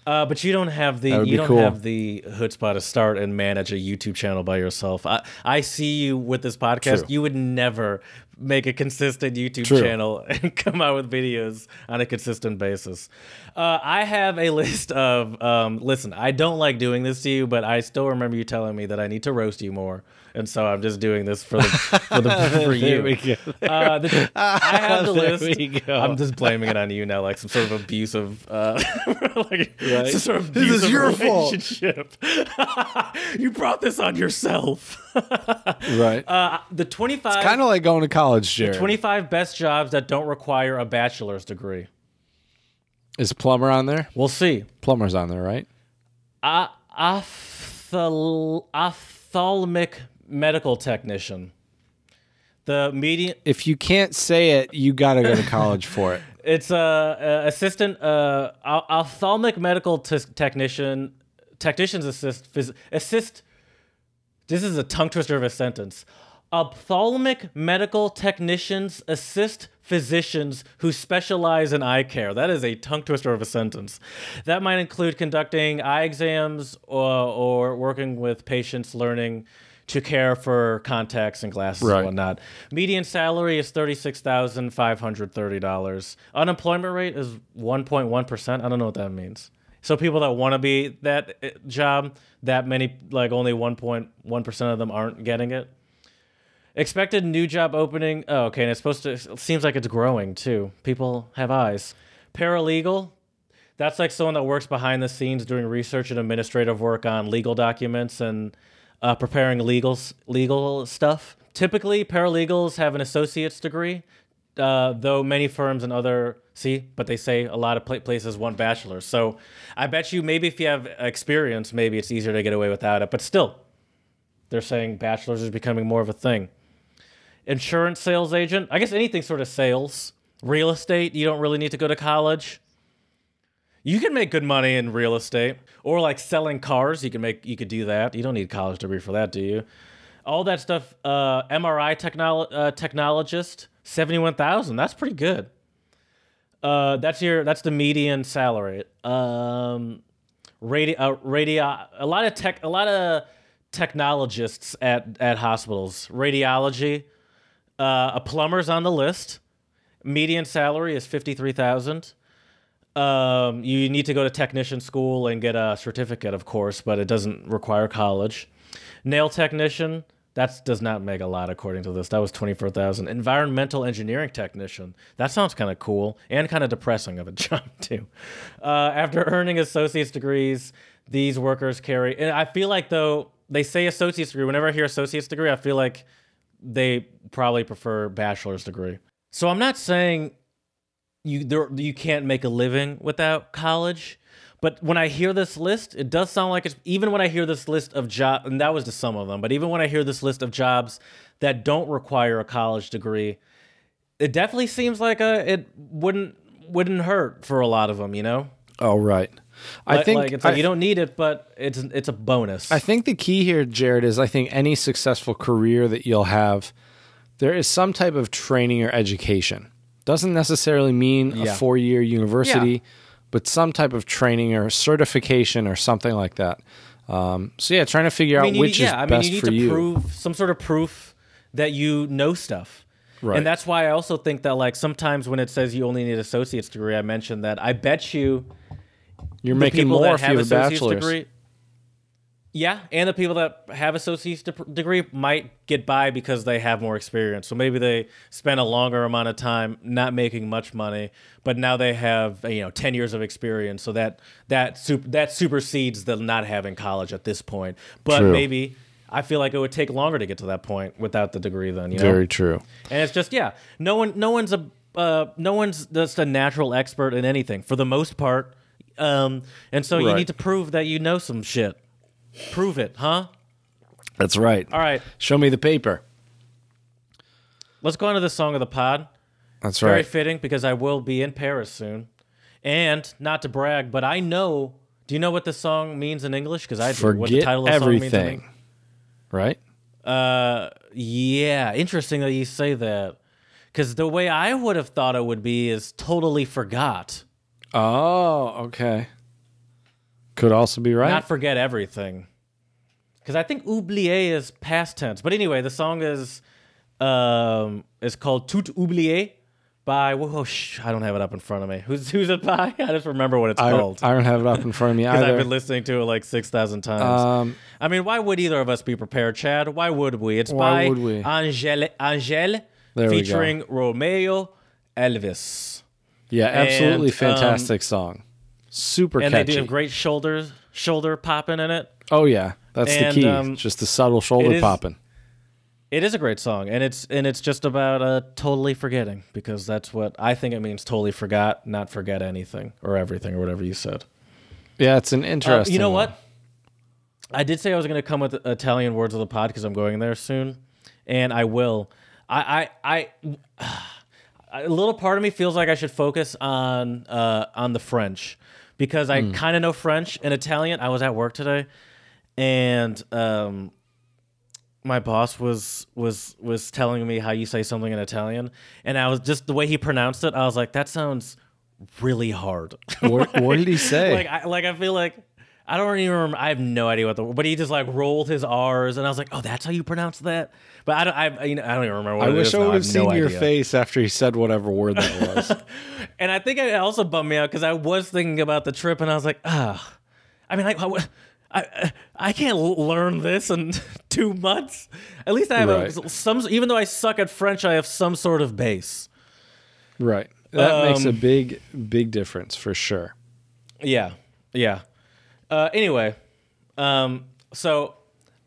Uh, but you don't have the you don't cool. have the chutzpah to start and manage a YouTube channel by yourself. I, I see you with this podcast. True. You would never make a consistent YouTube True. channel *laughs* and come out with videos on a consistent basis. Uh, I have a list of um, listen. I don't like doing this to you, but I still remember you telling me that I need to roast you more, and so I'm just doing this for the for the *laughs* for you. There we go. Uh, the, I *laughs* have the list. I'm just blaming it on you now, like some sort of abusive, uh, *laughs* like Right. some sort of This is abusive your fault. relationship. you brought this on yourself. Right. Uh, the 25, kind of like going to college, Jared. 25 best jobs that don't require a bachelor's degree. Is plumber on there? We'll see. Plumber's on there, right? I Ophthal- ophthalmic medical technician. The median If you can't say it, you got to go to *laughs* college for it. It's a uh, uh, assistant uh, ophthalmic medical t- technician. Technicians assist phys- assist. This is a tongue twister of a sentence. Ophthalmic medical technicians assist physicians who specialize in eye care. That is a tongue twister of a sentence. That might include conducting eye exams or, or working with patients learning to care for contacts and glasses Right. and whatnot. Median salary is thirty-six thousand five hundred thirty dollars. Unemployment rate is one point one percent. I don't know what that means. So people that want to be that uh, job, that many like only one point one percent of them aren't getting it. Expected new job opening. Oh, okay, and it's supposed to. It seems like it's growing too. People have eyes. Paralegal. That's like someone that works behind the scenes doing research and administrative work on legal documents and uh, preparing legal legal stuff. Typically, paralegals have an associate's degree, uh, though many firms and other see, but they say a lot of places want bachelors. So I bet you maybe if you have experience, maybe it's easier to get away without it. But still, they're saying bachelors is becoming more of a thing. Insurance sales agent. I guess anything sort of sales. Real estate. You don't really need to go to college. You can make good money in real estate or like selling cars. You can make you could do that. You don't need a college degree for that, do you? All that stuff. Uh, MRI technolo- uh, technologist, seventy one thousand. That's pretty good. Uh, that's your that's the median salary. Um, radio, uh, radio, a lot of tech, a lot of technologists at at hospitals. Radiology, uh, a plumber's on the list. Median salary is fifty three thousand. Um, you need to go to technician school and get a certificate, of course, but it doesn't require college. Nail technician, that does not make a lot according to this. That was twenty four thousand. Environmental engineering technician, that sounds kind of cool and kind of depressing of a *laughs* job too. Uh, after earning associate's degrees, these workers carry. And I feel like though they say associate's degree. Whenever I hear associate's degree, I feel like they probably prefer bachelor's degree. So I'm not saying you there you can't make a living without college. But when I hear this list, it does sound like it's even when I hear this list of job and that was just some of them, but even when I hear this list of jobs that don't require a college degree, it definitely seems like a it wouldn't wouldn't hurt for a lot of them, you know? Oh, right. I Like- think like it's like I- you don't need it, but it's it's a bonus. I think the key here, Jared, is I think any successful career that you'll have, there is some type of training or education. Doesn't necessarily mean Yeah. a four year university, Yeah. but some type of training or certification or something like that. Um, so yeah, trying to figure I out mean, you which need, is yeah, I mean, best you need for to you. prove some sort of proof that you know stuff. Right. And that's why I also think that like sometimes when it says you only need an associate's degree, I mentioned that I bet you You're the making people more that if have you have a associate's bachelor's. degree. Yeah, and the people that have associate's de- degree might get by because they have more experience. So maybe they spend a longer amount of time not making much money, but now they have you know ten years of experience. So that that super, that supersedes the not having college at this point. But True. maybe I feel like it would take longer to get to that point without the degree. Then you know, Very true. and it's just yeah, no one, no one's a, uh, no one's just a natural expert in anything for the most part. Um, and so you need to prove that you know some shit. Prove it, huh? That's right. All right, Show me the paper. let's go on to the song of the pod. That's Very right. Very fitting because I will be in Paris soon. And not to brag, but I know. Do you know what the song means in English? Because I do. what the title of the song means. Right? Uh, yeah, interesting that you say that. Because the way I would have thought it would be is totally forgot. Oh, okay. Could also be right. not forget everything. Because I think oublier is past tense. But anyway, the song is um is called Tout oublier by whoa, sh- I don't have it up in front of me. Who's who's it by? *laughs* I just remember what it's I, called. I don't have it up in front of me *laughs* Because I've been listening to it like six thousand times. Um, I mean, why would either of us be prepared, Chad? Why would we? It's by we? Angèle There featuring Romeo Elvis. yeah, absolutely and, um, fantastic song. Super And they do have great shoulders shoulder popping in it. oh yeah, that's And, the key. um, Just the subtle shoulder popping. It is a great song, and it's and it's just about uh, totally forgetting because that's what I think it means. Totally forgot, not forget anything or everything or whatever you said. Yeah, it's an Uh, interesting. you know one. what? I did say I was going to come with Italian words of the pod because I'm going there soon, and I will. I, I, I, *sighs* a little part of me feels like I should focus on uh, on the French because I kind of know French and Italian. I was at work today, and um, my boss was was was telling me how you say something in Italian, and I was just the way he pronounced it. I was like, that sounds really hard. *laughs* What, what did he say? like I like I feel like I don't even remember. I have no idea what the but he just like rolled his R's, and I was like, oh, that's how you pronounce that. But I don't. I you know I don't even remember. What I it wish is I would have seen no your idea. face after he said whatever word that was. *laughs* And I think it also bummed me out because I was thinking about the trip, and I was like, ah, I mean, like, I, I, I can't learn this in *laughs* two months. At least I have Right. a, some. Even though I suck at French, I have some sort of base. right. That makes a Um, big, big difference for sure. Yeah, yeah. Uh, anyway, um, so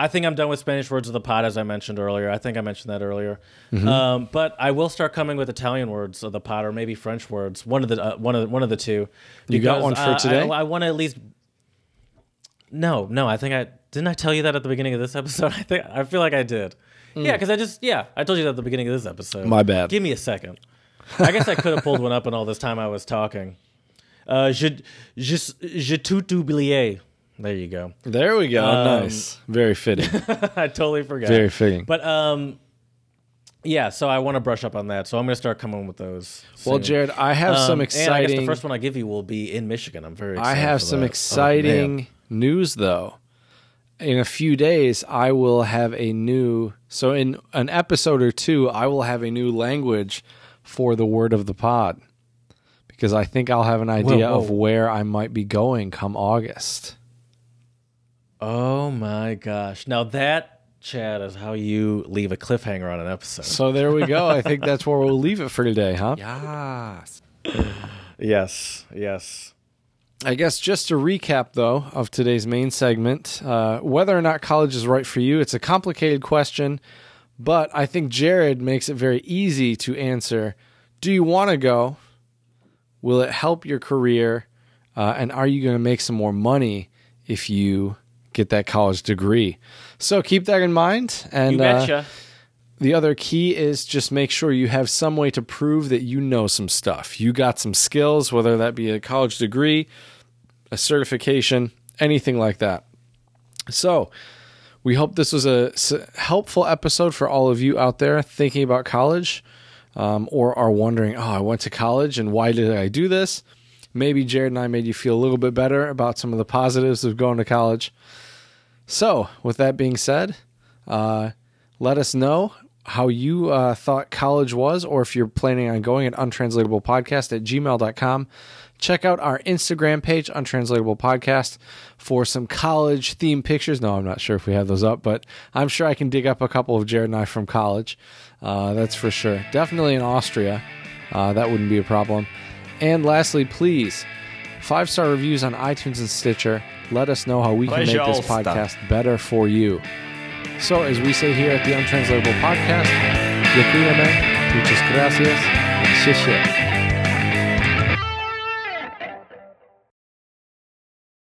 I think I'm done with Spanish words of the pod, as I mentioned earlier. I think I mentioned that earlier. Mm-hmm. Um, but I will start coming with Italian words of the pod, or maybe French words. One of the uh, one of the, one of the two. You got one for uh, today? I, I want to at least. No, no. I think I didn't. I tell you that at the beginning of this episode. *laughs* I think I feel like I did. Yeah, because I just yeah I told you that at the beginning of this episode. Mm. My bad. Give me a second. I guess I could have pulled one up in all this time I was talking. Uh, je, je, je tout oublié. There you go. There we go. Um, *laughs* nice. Very fitting. *laughs* I totally forgot. Very fitting. But um, yeah. So I want to brush up on that. So I'm gonna start coming with those. well. Jared, I have Um, some And I guess exciting. the first one I give you will be in Michigan. I'm very. I have some that. Oh, exciting man. news though. In a few days, I will have a new. So, in an episode or two, I will have a new language for the word of the pod because I think I'll have an idea whoa. of where I might be going come August. Oh my gosh! Now that Chad is how you leave a cliffhanger on an episode. So, there we go. I think that's where we'll leave it for today, huh? *laughs* Yes. Yes. Yes. I guess just to recap, though, of today's main segment, uh, whether or not college is right for you, it's a complicated question, but I think Jared makes it very easy to answer. Do you want to go? Will it help your career? Uh, and are you going to make some more money if you get that college degree? So keep that in mind. And uh, the other key is just make sure you have some way to prove that you know some stuff. You got some skills, whether that be a college degree, a certification, anything like that. So, we hope this was a helpful episode for all of you out there thinking about college um, or are wondering, oh, I went to college and why did I do this? Maybe Jared and I made you feel a little bit better about some of the positives of going to college. So, with that being said, uh, let us know how you uh, thought college was, or if you're planning on going at untranslatablepodcast at gmail.com. Check out our Instagram page, Untranslatable Podcast, for some college themed pictures. No, I'm not sure if we have those up, but I'm sure I can dig up a couple of Jared and I from college. Uh, that's for sure. Definitely in Austria. Uh, that wouldn't be a problem. And lastly, please, five star reviews on iTunes and Stitcher. Let us know how we can make this podcast better for you. So, as we say here at the Untranslatable Podcast, muchas gracias, xie.